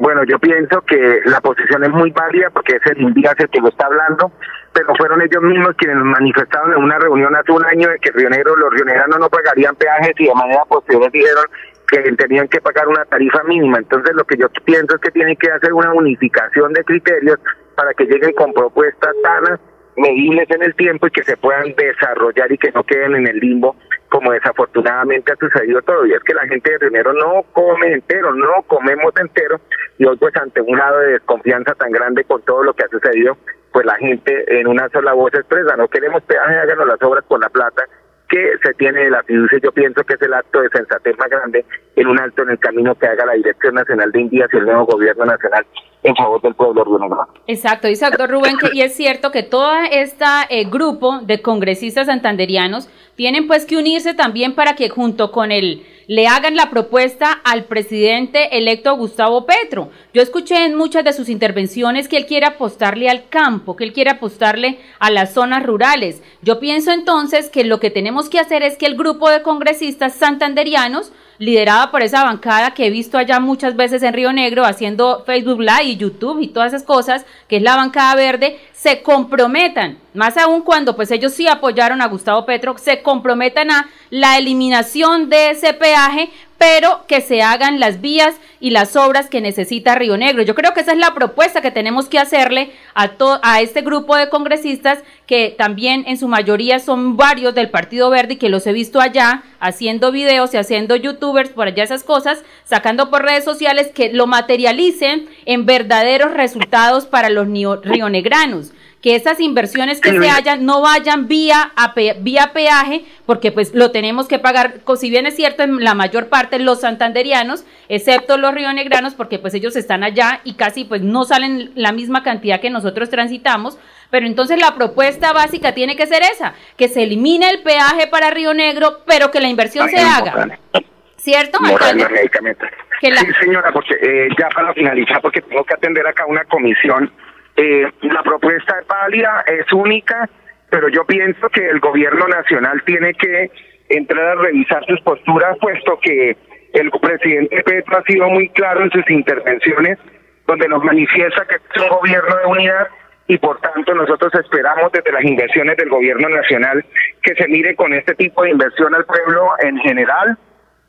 Bueno, yo pienso que la posición es muy válida porque es el el que lo está hablando, pero fueron ellos mismos quienes manifestaron en una reunión hace un año de que Río Negro, los rioneranos no pagarían peajes y de manera posterior dijeron que tenían que pagar una tarifa mínima. Entonces lo que yo pienso es que tiene que hacer una unificación de criterios para que lleguen con propuestas sanas, medibles en el tiempo y que se puedan desarrollar y que no queden en el limbo como desafortunadamente ha sucedido y es que la gente de Rinero no come entero, no comemos entero, y hoy pues ante un lado de desconfianza tan grande con todo lo que ha sucedido, pues la gente en una sola voz expresa, no queremos peaje, háganos las obras con la plata, que se tiene de la fiducia, yo pienso que es el acto de sensatez más grande en un alto en el camino que haga la Dirección Nacional de Indias y el nuevo gobierno nacional en favor del pueblo rionegro. Exacto, doctor Rubén, que, y es cierto que todo este grupo de congresistas santanderianos tienen pues que unirse también para que junto con el le hagan la propuesta al presidente electo Gustavo Petro. Yo escuché en muchas de sus intervenciones que él quiere apostarle al campo, que él quiere apostarle a las zonas rurales. Yo pienso entonces que lo que tenemos que hacer es que el grupo de congresistas santanderianos liderada por esa bancada que he visto allá muchas veces en Río Negro haciendo Facebook Live y YouTube y todas esas cosas, que es la bancada verde, se comprometan, más aún cuando pues ellos sí apoyaron a Gustavo Petro, se comprometan a la eliminación de ese peaje pero que se hagan las vías y las obras que necesita Río Negro. Yo creo que esa es la propuesta que tenemos que hacerle a, a este grupo de congresistas que también en su mayoría son varios del Partido Verde y que los he visto allá haciendo videos y haciendo youtubers por allá esas cosas, sacando por redes sociales que lo materialicen en verdaderos resultados para los rionegranos que esas inversiones que se hayan no vayan vía, a vía peaje, porque pues lo tenemos que pagar, si bien es cierto en la mayor parte los santanderianos, excepto los rionegranos, porque pues ellos están allá y casi pues no salen la misma cantidad que nosotros transitamos, pero entonces la propuesta básica tiene que ser esa, que se elimine el peaje para Río Negro, pero que la inversión se haga. ¿Cierto? Sí, señora, porque eh, ya para finalizar, porque tengo que atender acá una comisión Eh, la propuesta es válida, es única, pero yo pienso que el gobierno nacional tiene que entrar a revisar sus posturas, puesto que el presidente Petro ha sido muy claro en sus intervenciones, donde nos manifiesta que es un gobierno de unidad y por tanto nosotros esperamos desde las inversiones del gobierno nacional que se mire con este tipo de inversión al pueblo en general.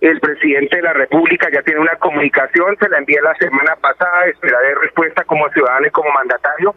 El presidente de la República ya tiene una comunicación, se la envié la semana pasada, esperaré respuesta como ciudadano y como mandatario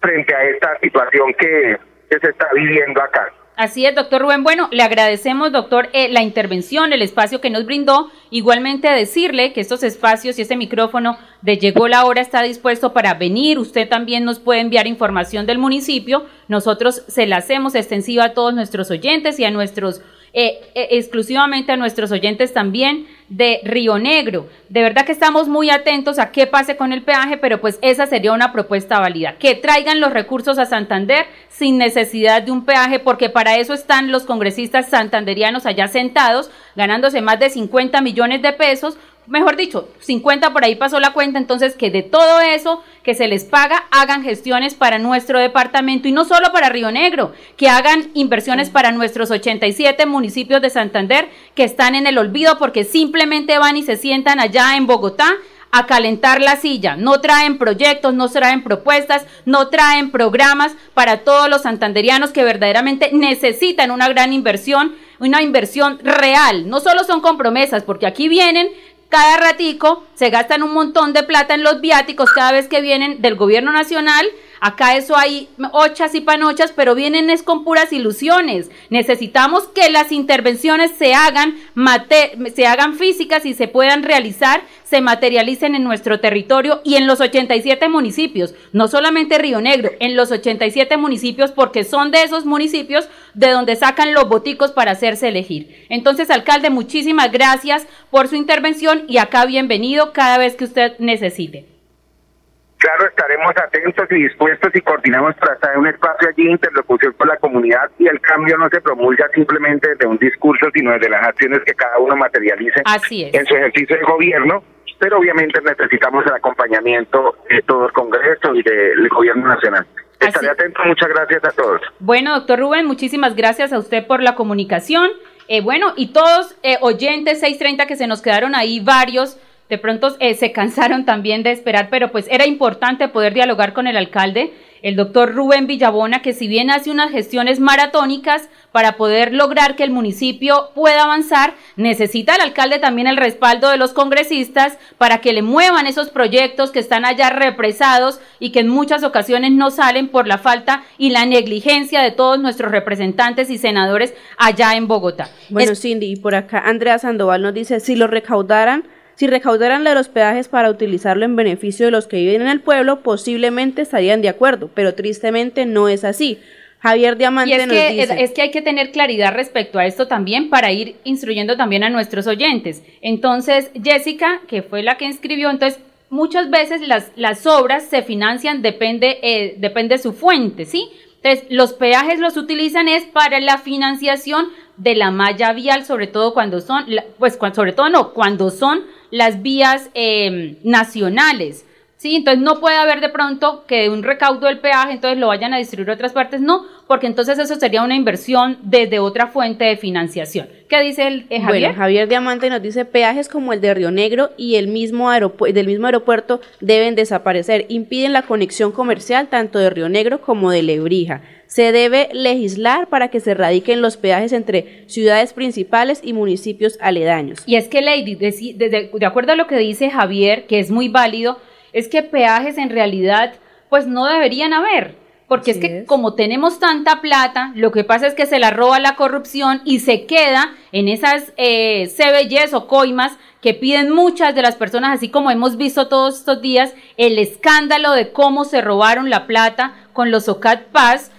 frente a esta situación que, se está viviendo acá. Así es, doctor Rubén. Bueno, le agradecemos, doctor, eh, la intervención, el espacio que nos brindó. Igualmente decirle que estos espacios y este micrófono de Llegó la Hora está dispuesto para venir. Usted también nos puede enviar información del municipio. Nosotros se la hacemos extensiva a todos nuestros oyentes y a nuestros eh, eh, exclusivamente a nuestros oyentes también de Río Negro. De verdad que estamos muy atentos a qué pase con el peaje, pero pues esa sería una propuesta válida. Que traigan los recursos a Santander sin necesidad de un peaje, porque para eso están los congresistas santanderianos allá sentados, ganándose más de 50 millones de pesos mejor dicho, 50 por ahí pasó la cuenta, entonces que de todo eso que se les paga hagan gestiones para nuestro departamento y no solo para Río Negro, que hagan inversiones para nuestros 87 municipios de Santander que están en el olvido porque simplemente van y se sientan allá en Bogotá a calentar la silla. No traen proyectos, no traen propuestas, no traen programas para todos los santanderianos que verdaderamente necesitan una gran inversión, una inversión real. No solo son compromesas, porque aquí vienen cada ratico se gastan un montón de plata en los viáticos cada vez que vienen del gobierno nacional Acá eso hay ochas y panochas, pero vienen es con puras ilusiones. Necesitamos que las intervenciones se hagan, se hagan físicas y se puedan realizar, se materialicen en nuestro territorio y en los 87 municipios, no solamente Río Negro, en los 87 municipios, porque son de esos municipios de donde sacan los boticos para hacerse elegir. Entonces, alcalde, muchísimas gracias por su intervención y acá bienvenido cada vez que usted necesite. Claro, estaremos atentos y dispuestos y coordinamos para estar en un espacio allí, interlocución con la comunidad y el cambio no se promulga simplemente desde un discurso, sino desde las acciones que cada uno materialice en su ejercicio de gobierno. Pero obviamente necesitamos el acompañamiento de todo el Congreso y del Gobierno Nacional. Estaré atento, muchas gracias a todos. Bueno, doctor Rubén, muchísimas gracias a usted por la comunicación. Eh, bueno, y todos eh, oyentes 630 que se nos quedaron ahí varios de pronto eh, se cansaron también de esperar, pero pues era importante poder dialogar con el alcalde, el doctor Rubén Villabona, que si bien hace unas gestiones maratónicas para poder lograr que el municipio pueda avanzar, necesita el alcalde también el respaldo de los congresistas para que le muevan esos proyectos que están allá represados y que en muchas ocasiones no salen por la falta y la negligencia de todos nuestros representantes y senadores allá en Bogotá. Bueno, Cindy, y por acá Andrea Sandoval nos dice, si lo recaudaran si recaudaran los peajes para utilizarlo en beneficio de los que viven en el pueblo, posiblemente estarían de acuerdo, pero tristemente no es así. Javier Diamante es que, Es, que hay que tener claridad respecto a esto también para ir instruyendo también a nuestros oyentes. Entonces, Jessica, que fue la que inscribió, entonces muchas veces las, las obras se financian, depende, eh, depende su fuente, ¿sí? Entonces, los peajes los utilizan es para la financiación de la malla vial, sobre todo cuando son, pues sobre todo no, cuando son las vías eh, nacionales. ¿sí? Entonces no puede haber de pronto que un recaudo del peaje, entonces lo vayan a distribuir a otras partes, no, porque entonces eso sería una inversión desde otra fuente de financiación. ¿Qué dice el, eh, Javier? Bueno, Javier Diamante nos dice peajes como el de Río Negro y el mismo del mismo aeropuerto deben desaparecer, impiden la conexión comercial tanto de Río Negro como de Lebrija. Se debe legislar para que se radiquen los peajes entre ciudades principales y municipios aledaños. Y es que, Lady, de, de acuerdo a lo que dice Javier, que es muy válido, es que peajes en realidad pues no deberían haber. Porque es que como tenemos tanta plata, lo que pasa es que se la roba la corrupción y se queda en esas eh, CBYs o coimas que piden muchas de las personas, así como hemos visto todos estos días, el escándalo de cómo se robaron la plata con los OCAT Paz,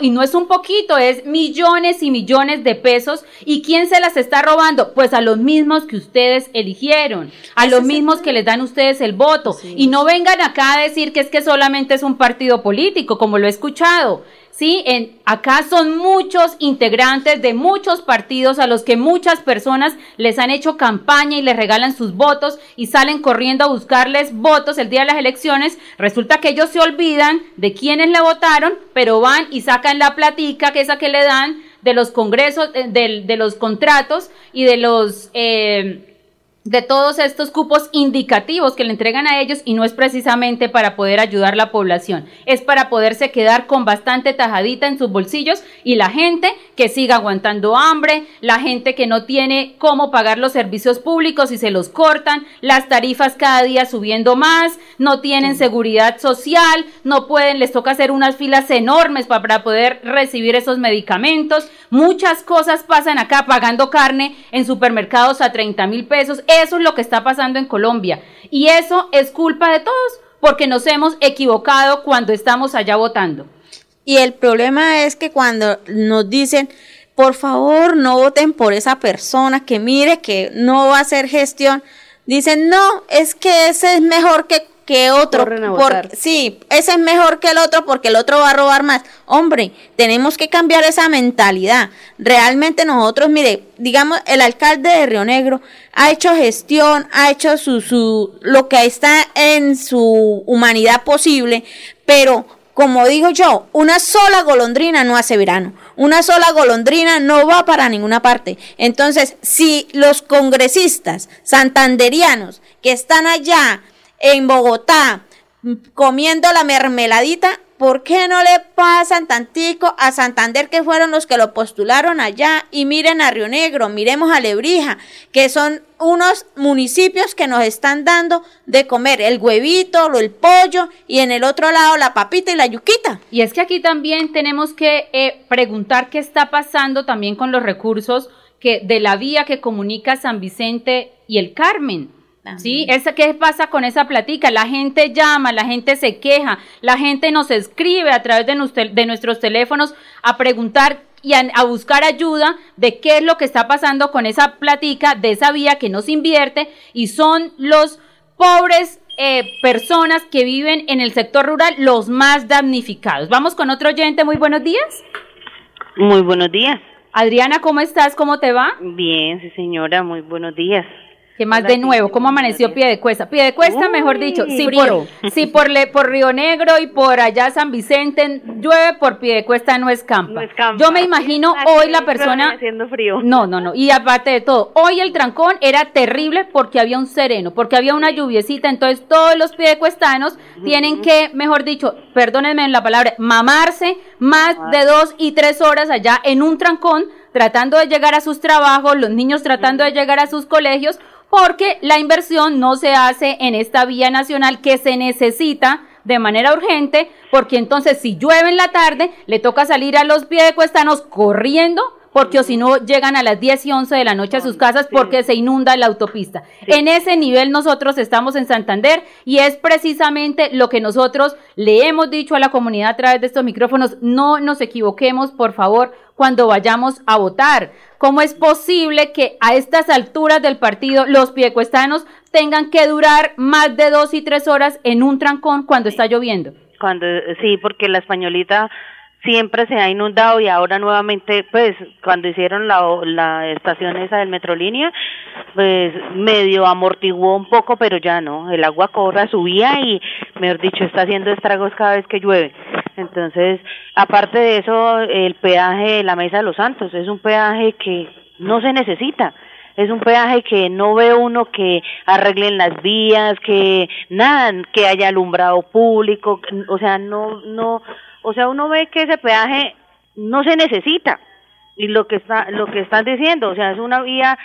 y no es un poquito, es millones y millones de pesos. ¿Y quién se las está robando? Pues a los mismos que ustedes eligieron, a los mismos que les dan ustedes el voto. Y no vengan acá a decir que es que solamente es un partido político, como lo he escuchado. ¿sí? En, acá son muchos integrantes de muchos partidos a los que muchas personas les han hecho campaña y les regalan sus votos y salen corriendo a buscarles votos el día de las elecciones. Resulta que ellos se olvidan de quienes le votaron, pero van y sacan la platica, que esa que le dan de los congresos, eh, de, de los contratos y de los... Eh, de todos estos cupos indicativos que le entregan a ellos y no es precisamente para poder ayudar a la población, es para poderse quedar con bastante tajadita en sus bolsillos y la gente que siga aguantando hambre, la gente que no tiene cómo pagar los servicios públicos y se los cortan, las tarifas cada día subiendo más, no tienen seguridad social, no pueden, les toca hacer unas filas enormes para poder recibir esos medicamentos, muchas cosas pasan acá pagando carne en supermercados a 30 mil pesos, eso es lo que está pasando en Colombia. Y eso es culpa de todos, porque nos hemos equivocado cuando estamos allá votando. Y el problema es que cuando nos dicen, por favor, no voten por esa persona que mire que no va a hacer gestión, dicen, no, es que ese es mejor que que otro. sí, ese es mejor que el otro porque el otro va a robar más. Hombre, tenemos que cambiar esa mentalidad. Realmente nosotros, mire, digamos, el alcalde de Río Negro ha hecho gestión, ha hecho su, su, lo que está en su humanidad posible, pero como digo yo, una sola golondrina no hace verano. Una sola golondrina no va para ninguna parte. Entonces, si los congresistas santanderianos que están allá en Bogotá comiendo la mermeladita, ¿por qué no le pasan tantico a Santander que fueron los que lo postularon allá? Y miren a Río Negro, miremos a Lebrija, que son unos municipios que nos están dando de comer el huevito, el pollo y en el otro lado la papita y la yuquita. Y es que aquí también tenemos que eh, preguntar qué está pasando también con los recursos que de la vía que comunica San Vicente y el Carmen ¿Sí? ¿Qué pasa con esa platica? La gente llama, la gente se queja, la gente nos escribe a través de, de nuestros teléfonos a preguntar y a, buscar ayuda de qué es lo que está pasando con esa platica, de esa vía que nos invierte y son los pobres eh, personas que viven en el sector rural los más damnificados. Vamos con otro oyente, muy buenos días. Muy buenos días. Adriana, ¿cómo estás? ¿Cómo te va? Bien, sí señora, muy buenos días. ¿Qué más de nuevo? ¿Cómo amaneció pie de cuesta? Pie de cuesta, mejor dicho. Sí, por, sí por, le, por Río Negro y por allá San Vicente llueve, por pie de cuesta no escampa. No Yo me imagino hoy la persona... Haciendo frío. No, no, no. Y aparte de todo, hoy el trancón era terrible porque había un sereno, porque había una lluviecita. Entonces todos los piedecuestanos tienen que, mejor dicho, perdónenme en la palabra, mamarse más de dos y tres horas allá en un trancón tratando de llegar a sus trabajos, los niños tratando de llegar a sus colegios, porque la inversión no se hace en esta vía nacional que se necesita de manera urgente, porque entonces si llueve en la tarde, le toca salir a los piedecuestanos corriendo porque o si no llegan a las 10 y 11 de la noche a sus casas porque se inunda la autopista. En ese nivel nosotros estamos en Santander y es precisamente lo que nosotros le hemos dicho a la comunidad a través de estos micrófonos, no nos equivoquemos, por favor, cuando vayamos a votar. ¿Cómo es posible que a estas alturas del partido los piecuestanos tengan que durar más de dos y tres horas en un trancón cuando está lloviendo? Cuando sí, porque la españolita siempre se ha inundado y ahora nuevamente, pues, cuando hicieron la, la estación esa del Metrolínea, pues medio amortiguó un poco, pero ya no, el agua corra, subía y, mejor dicho, está haciendo estragos cada vez que llueve. Entonces, aparte de eso, el peaje de la Mesa de los Santos es un peaje que no se necesita es un peaje que no ve uno que arreglen las vías, que nada, que haya alumbrado público, o sea, no, no, o sea, uno ve que ese peaje no se necesita. Y lo que está lo que están diciendo, o sea, es una vía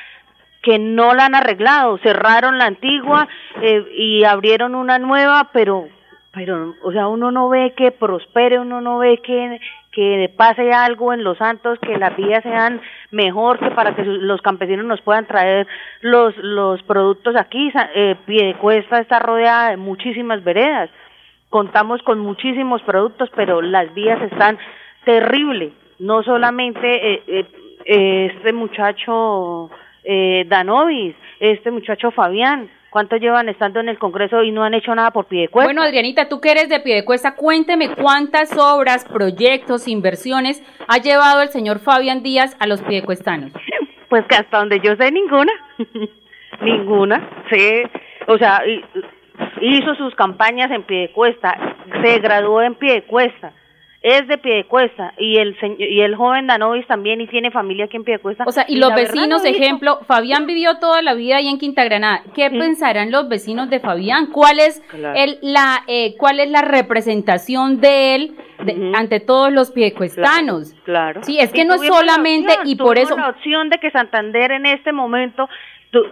que no la han arreglado, cerraron la antigua eh, y abrieron una nueva, pero pero o sea, uno no ve que prospere, uno no ve que que pase algo en Los Santos, que las vías sean mejor, que para que los campesinos nos puedan traer los los productos aquí. Eh, Piedecuesta está rodeada de muchísimas veredas contamos con muchísimos productos, pero las vías están terrible. No solamente eh, eh, eh, este muchacho eh, Danovis, este muchacho Fabián, ¿Cuánto llevan estando en el Congreso y no han hecho nada por Piedecuesta? Bueno, Adrianita, tú que eres de Piedecuesta, cuénteme cuántas obras, proyectos, inversiones ha llevado el señor Fabián Díaz a los piedecuestanos. Pues que hasta donde yo sé, ninguna. ninguna. Sí, o sea, hizo sus campañas en Piedecuesta, se graduó en Piedecuesta es de Piedecuesta y el y el joven Danovis también y tiene familia aquí en Piedecuesta. O sea, y, los vecinos, ejemplo, Fabián vivió toda la vida ahí en Quinta Granada. ¿Qué pensarán los vecinos de Fabián? ¿Cuál es el, la eh, cuál es la representación de él ante todos los piedecuestanos? Claro. Sí, es que no es solamente y por eso la opción de que Santander en este momento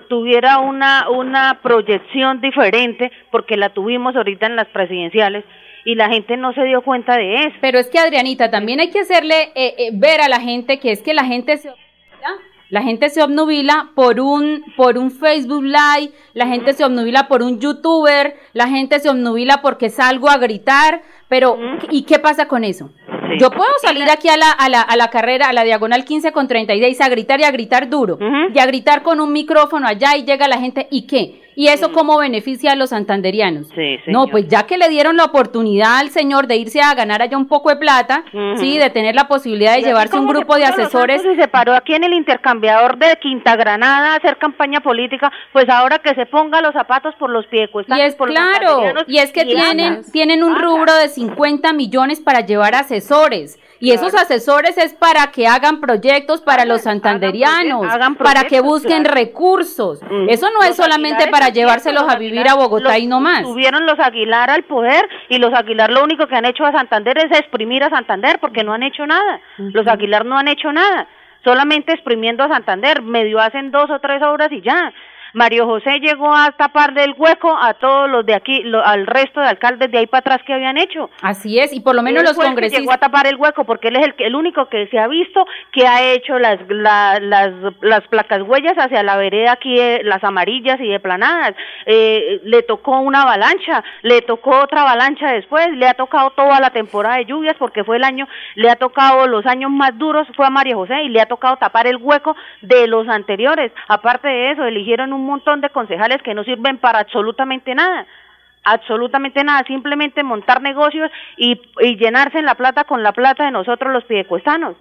tuviera una una proyección diferente porque la tuvimos ahorita en las presidenciales y la gente no se dio cuenta de eso. Pero es que Adrianita, también hay que hacerle eh, eh, ver a la gente que es que la gente se la gente se obnubila por un por un Facebook Live, la gente se obnubila por un youtuber, la gente se obnubila porque salgo a gritar, pero ¿y qué pasa con eso? Yo puedo salir aquí a la, a, la, a la carrera, a la diagonal 15 con 36 a gritar y a gritar duro, y a gritar con un micrófono allá y llega la gente, ¿y qué? ¿Y eso cómo beneficia a los santanderianos? no, pues ya que le dieron la oportunidad al señor de irse a ganar allá un poco de plata, sí, de tener la posibilidad de llevarse un grupo de asesores. Y se paró aquí en el intercambiador de Quinta Granada a hacer campaña política, pues ahora que se ponga los zapatos por los pies. Y es claro, y es que tienen, tienen un rubro de 50 millones para llevar asesores. Y esos asesores es para que hagan proyectos para los santanderianos, para que busquen recursos. Eso no es solamente para llevárselos a vivir a Bogotá y no más. Tuvieron los Aguilar al poder y los Aguilar lo único que han hecho a Santander es exprimir a Santander porque no han hecho nada. Los Aguilar no han hecho nada solamente exprimiendo a Santander, medio hacen dos o tres obras y ya. Mario José llegó a tapar del hueco a todos los de aquí, al resto de alcaldes de ahí para atrás que habían hecho. Así es, y por lo menos los congresistas. Llegó a tapar el hueco porque él es el, el único que se ha visto que ha hecho las, las, las placas huellas hacia la vereda aquí, eh, las amarillas y de planadas. Eh, le tocó una avalancha, le tocó otra avalancha después, le ha tocado toda la temporada de lluvias porque fue el año, le ha tocado los años más duros, fue a Mario José y le ha tocado tapar el hueco de los anteriores. Aparte de eso, eligieron un un montón de concejales que no sirven para absolutamente nada absolutamente nada, simplemente montar negocios y, llenarse en la plata con la plata de nosotros los pidecuestanos.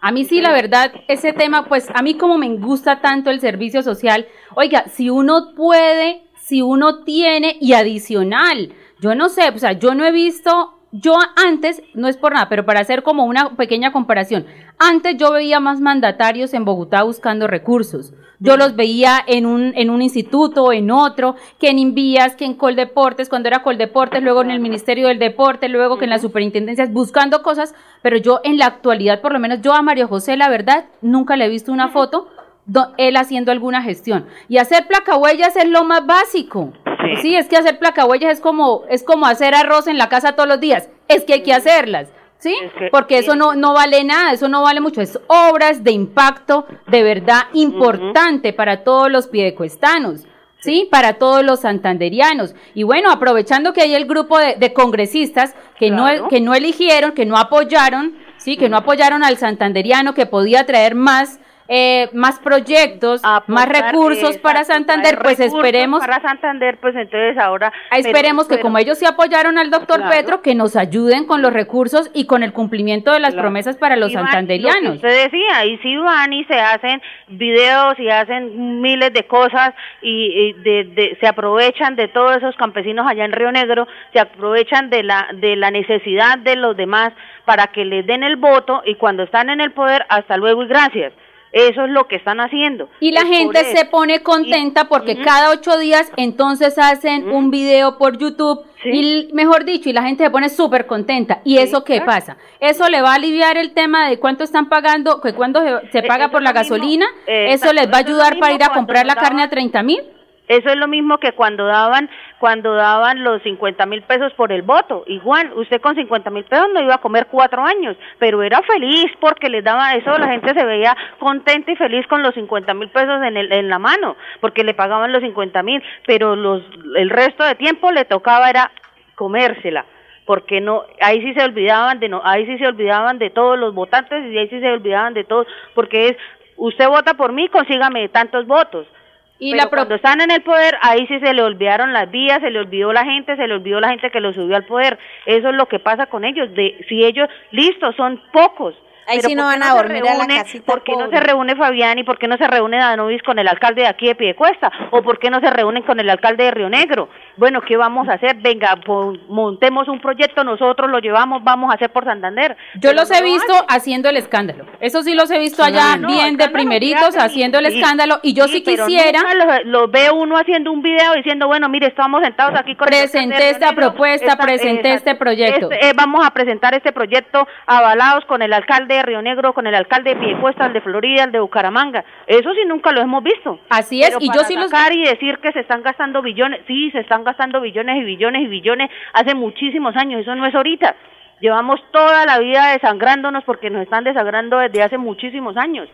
A mí sí, la verdad, ese tema, pues a mí como me gusta tanto el servicio social, oiga, si uno puede, si uno tiene y adicional, yo no sé, o sea, yo no he visto yo antes, no es por nada, pero para hacer como una pequeña comparación, antes yo veía más mandatarios en Bogotá buscando recursos. Yo los veía en un, en un instituto, en otro, que en Invías, que en Coldeportes, cuando era Coldeportes, luego en el Ministerio del Deporte, luego que en las superintendencias, buscando cosas, pero yo en la actualidad, por lo menos yo a Mario José, la verdad, nunca le he visto una foto él haciendo alguna gestión. Y hacer placahuellas es lo más básico. Sí. es que hacer placahuellas es como, es como hacer arroz en la casa todos los días. Es que hay que hacerlas. ¿Sí? Porque eso no, no vale nada, eso no vale mucho. Es obras de impacto de verdad importante para todos los piedecuestanos. ¿sí? Para todos los santanderianos. Y bueno, aprovechando que hay el grupo de, congresistas que, no, que no eligieron, que no apoyaron, ¿sí? Que no apoyaron al santanderiano, que podía traer más eh, más proyectos, más recursos para Santander, pues esperemos. Para Santander, pues entonces ahora. Esperemos que como ellos se apoyaron al doctor Petro, que nos ayuden con los recursos y con el cumplimiento de las promesas para los santanderianos. usted decía, ahí sí van y se hacen videos y hacen miles de cosas y, de, se aprovechan de todos esos campesinos allá en Río Negro, se aprovechan de la, de la necesidad de los demás para que les den el voto y cuando están en el poder, hasta luego y gracias. Eso es lo que están haciendo. Y la gente se pone contenta porque cada ocho días entonces hacen un video por YouTube y mejor dicho, y la gente se pone súper contenta. ¿Y eso qué pasa? Eso le va a aliviar el tema de cuánto están pagando, que cuando se, paga por la gasolina, eso les va a ayudar para ir a comprar la carne a 30 mil. Eso es lo mismo que cuando daban, cuando daban los 50 mil pesos por el voto. Igual, usted con 50 mil pesos no iba a comer cuatro años, pero era feliz porque les daba eso, la gente se veía contenta y feliz con los 50 mil pesos en, el, en la mano, porque le pagaban los 50 mil, pero los, el resto de tiempo le tocaba era comérsela porque no, ahí sí se olvidaban de no, ahí sí se olvidaban de todos los votantes y ahí sí se olvidaban de todos, porque es, usted vota por mí, consígame tantos votos. Y la cuando están en el poder, ahí sí se le olvidaron las vías, se le olvidó la gente, se le olvidó la gente que lo subió al poder. Eso es lo que pasa con ellos. De si ellos, listo, son pocos, Ahí sí no van a dormir a la casita ¿Por qué no se reúne Fabián y por qué no se reúne Danovis con el alcalde de aquí de Piedecuesta? ¿O por qué no se reúnen con el alcalde de Río Negro? Bueno, ¿qué vamos a hacer? Venga, montemos un proyecto, nosotros lo llevamos, vamos a hacer por Santander. Yo los he visto haciendo el escándalo. Eso sí los he visto allá bien de primeritos haciendo el escándalo y yo sí, quisiera... Lo, ve uno haciendo un video diciendo, bueno, mire, estamos sentados aquí con... Presenté esta propuesta, presenté este proyecto. Este, eh, vamos a presentar este proyecto avalados con el alcalde de Río Negro, con el alcalde de Piedecuesta, el de Florida, el de Bucaramanga. Eso sí nunca lo hemos visto. Así es, y yo sí los... y decir que se están gastando billones, sí, se están gastando billones y billones y billones hace muchísimos años, eso no es ahorita. Llevamos toda la vida desangrándonos porque nos están desangrando desde hace muchísimos años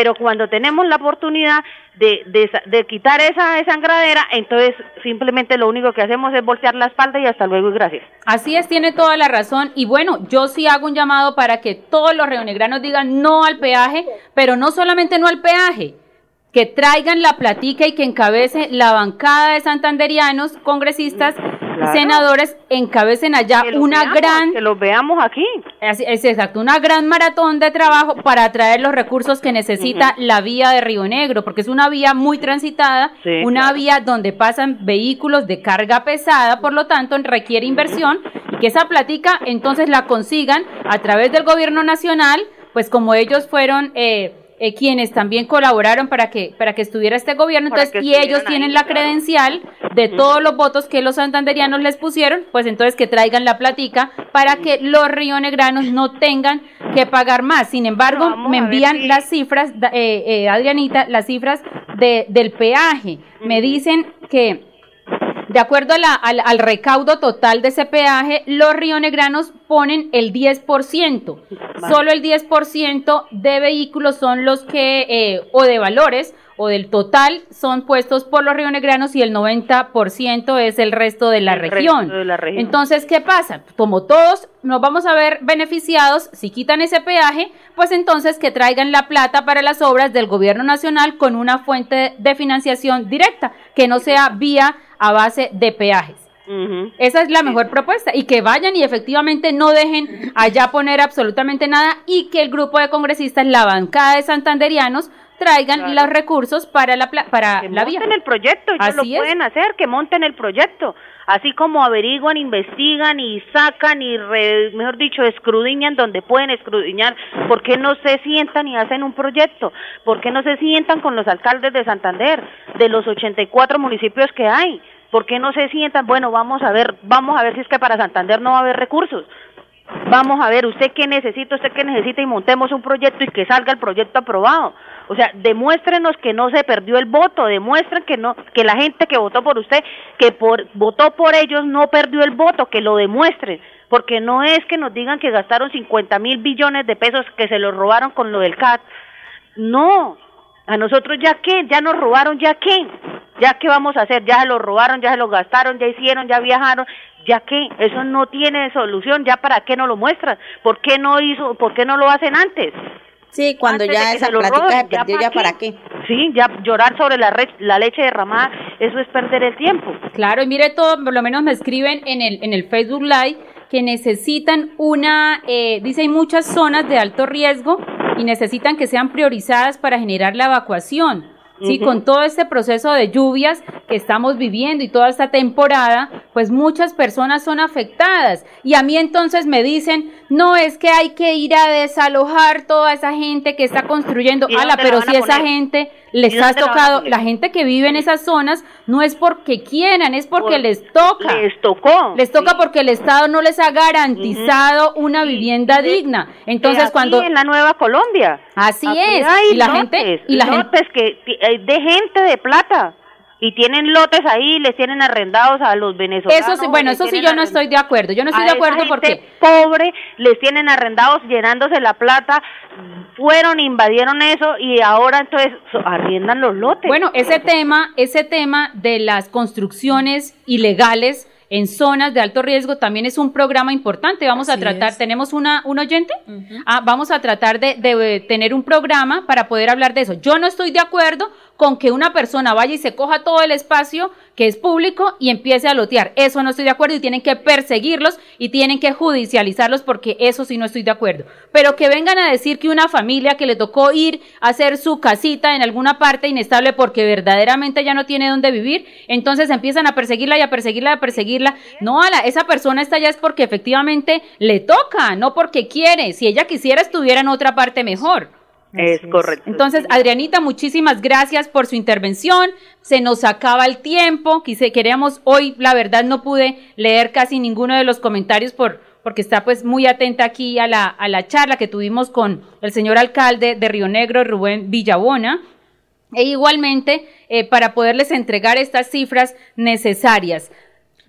pero cuando tenemos la oportunidad de, de, quitar esa desangradera, entonces simplemente lo único que hacemos es voltear la espalda y hasta luego y gracias. Así es, tiene toda la razón. Y bueno, yo sí hago un llamado para que todos los reonegranos digan no al peaje, pero no solamente no al peaje, que traigan la platica y que encabece la bancada de santanderianos congresistas senadores encabecen allá una gran que los veamos aquí. Es, es, exacto una gran maratón de trabajo para atraer los recursos que necesita la vía de Río Negro porque es una vía muy transitada una vía donde pasan vehículos de carga pesada por lo tanto requiere inversión y que esa platica entonces la consigan a través del gobierno nacional pues como ellos fueron eh, eh, quienes también colaboraron para que para que estuviera este gobierno, entonces y ellos tienen la credencial de todos los votos que los santanderianos les pusieron, pues entonces que traigan la platica para que los rionegranos no tengan que pagar más. Sin embargo, me envían las cifras, eh, eh, Adrianita, las cifras de, del peaje. Me dicen que de acuerdo al, recaudo total de ese peaje, los rionegranos ponen el 10%. Solo el 10% de vehículos son los que, eh, o de valores, o del total son puestos por los rionegranos y el 90% es el resto de la, región. de la región. Entonces, ¿qué pasa? Como todos nos vamos a ver beneficiados si quitan ese peaje, pues entonces que traigan la plata para las obras del gobierno nacional con una fuente de financiación directa, que no sea vía a base de peajes. Esa es la mejor propuesta. Y que vayan y efectivamente no dejen allá poner absolutamente nada y que el grupo de congresistas, la bancada de santanderianos, traigan los recursos para la para la vía. monten el proyecto, ellos lo pueden hacer, que monten el proyecto, así como averiguan, investigan y sacan y mejor dicho escrudiñan donde pueden escrudiñar, ¿por qué no se sientan y hacen un proyecto? ¿Por qué no se sientan con los alcaldes de Santander, de los 84 municipios que hay? ¿Por qué no se sientan? Bueno, vamos a ver, vamos a ver si es que para Santander no va a haber recursos. Vamos a ver, usted qué necesita, usted qué necesita y montemos un proyecto y que salga el proyecto aprobado. O sea, demuéstrenos que no se perdió el voto, demuestren que no, que la gente que votó por usted, que por, votó por ellos no perdió el voto, que lo demuestren, porque no es que nos digan que gastaron 50 mil billones de pesos que se los robaron con lo del CAT. No, a nosotros ya qué, ya nos robaron, ya qué, ya qué vamos a hacer, ya se los robaron, ya se los gastaron, ya hicieron, ya viajaron, ya qué, eso no tiene solución, ya para qué no lo muestran, por qué no hizo, por qué no lo hacen antes. Sí, cuando ya esa plática se perdió, ¿ya para, qué? Sí, ya llorar sobre la, la leche derramada, eso es perder el tiempo. Claro, y mire todo, por lo menos me escriben en el, en el Facebook Live que necesitan una, eh, dice, hay muchas zonas de alto riesgo y necesitan que sean priorizadas para generar la evacuación. Sí, con todo este proceso de lluvias que estamos viviendo y toda esta temporada, pues muchas personas son afectadas. Y a mí entonces me dicen, no es que hay que ir a desalojar toda esa gente que está construyendo. Ala, pero si esa gente les ha tocado, la gente que vive en esas zonas no es porque quieran, es porque les toca. Les tocó. Les toca porque el Estado no les ha garantizado una vivienda digna. Entonces cuando en la Nueva Colombia. Así es. y la gente y la gente que eh, de gente de plata y tienen lotes ahí, les tienen arrendados a los venezolanos. Eso sí, bueno, eso sí yo no estoy de acuerdo. Yo no estoy de acuerdo porque pobre les tienen arrendados llenándose la plata, fueron invadieron eso y ahora entonces arriendan los lotes. Bueno, ese tema, ese tema de las construcciones ilegales en zonas de alto riesgo también es un programa importante. Vamos a tratar, ¿tenemos una, un oyente? ah, vamos a tratar de, de tener un programa para poder hablar de eso. Yo no estoy de acuerdo con que una persona vaya y se coja todo el espacio que es público y empiece a lotear. Eso no estoy de acuerdo y tienen que perseguirlos y tienen que judicializarlos porque eso sí no estoy de acuerdo. Pero que vengan a decir que una familia que le tocó ir a hacer su casita en alguna parte inestable porque verdaderamente ya no tiene dónde vivir, entonces empiezan a perseguirla y a perseguirla y a perseguirla. No, a la, esa persona está ya es porque efectivamente le toca, no porque quiere. Si ella quisiera estuviera en otra parte mejor. Es correcto. Entonces, Adrianita, muchísimas gracias por su intervención. Se nos acaba el tiempo. Quise, queríamos hoy, la verdad, no pude leer casi ninguno de los comentarios por, porque está pues muy atenta aquí a la, a la charla que tuvimos con el señor alcalde de Río Negro, Rubén Villabona. E igualmente, eh, para poderles entregar estas cifras necesarias.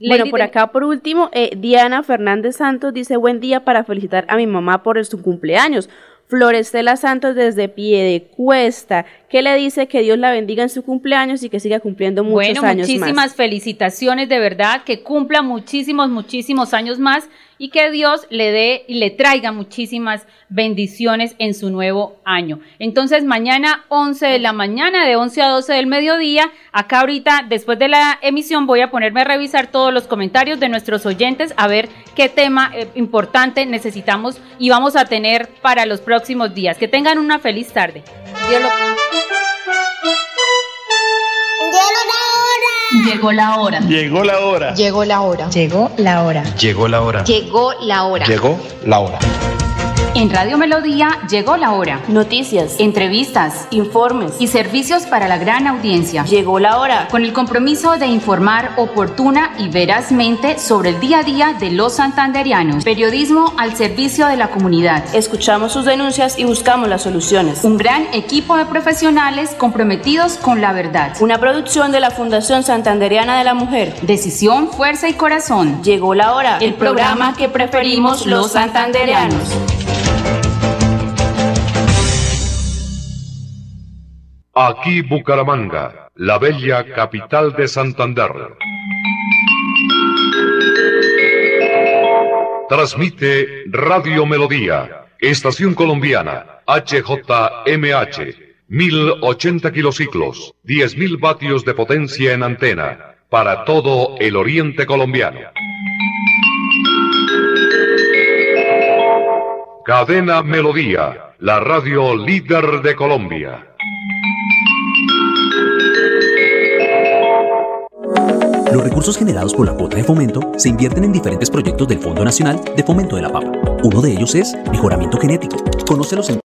Bueno, por acá por último, eh, Diana Fernández Santos dice buen día para felicitar a mi mamá por su cumpleaños. Florestela Santos desde pie de cuesta, que le dice que Dios la bendiga en su cumpleaños y que siga cumpliendo muchos bueno, años muchísimas felicitaciones de verdad, que cumpla muchísimos, muchísimos años más y que Dios le dé y le traiga muchísimas bendiciones en su nuevo año. Entonces, mañana 11 de la mañana, de 11 a 12 del mediodía, acá ahorita, después de la emisión, voy a ponerme a revisar todos los comentarios de nuestros oyentes, a ver qué tema eh, importante necesitamos y vamos a tener para los próximos días. Que tengan una feliz tarde. Dios lo... Llegó la hora. Llegó la hora. Llegó la hora. Llegó la hora. Llegó la hora. Llegó la hora. Llegó la hora. En Radio Melodía llegó la hora. Noticias, Entrevistas informes. y servicios para la gran audiencia. Llegó la hora. Con el compromiso de informar oportuna y verazmente sobre el día a día de los santanderianos. Periodismo al servicio de la comunidad. Escuchamos sus denuncias y buscamos las soluciones. Un gran equipo de profesionales comprometidos con la verdad. Una producción de la Fundación Santanderiana de la Mujer. Decisión, fuerza y corazón. Llegó la hora. El programa que preferimos los santanderianos. Aquí Bucaramanga, la bella capital de Santander. Transmite Radio Melodía, Estación Colombiana, HJMH, 1080 kilociclos, 10.000 vatios de potencia en antena, para todo el oriente colombiano. Cadena Melodía, la radio líder de Colombia. Los recursos generados por la cuota de fomento se invierten en diferentes proyectos del Fondo Nacional de Fomento de la Papa. Uno de ellos es mejoramiento genético. Conócelos en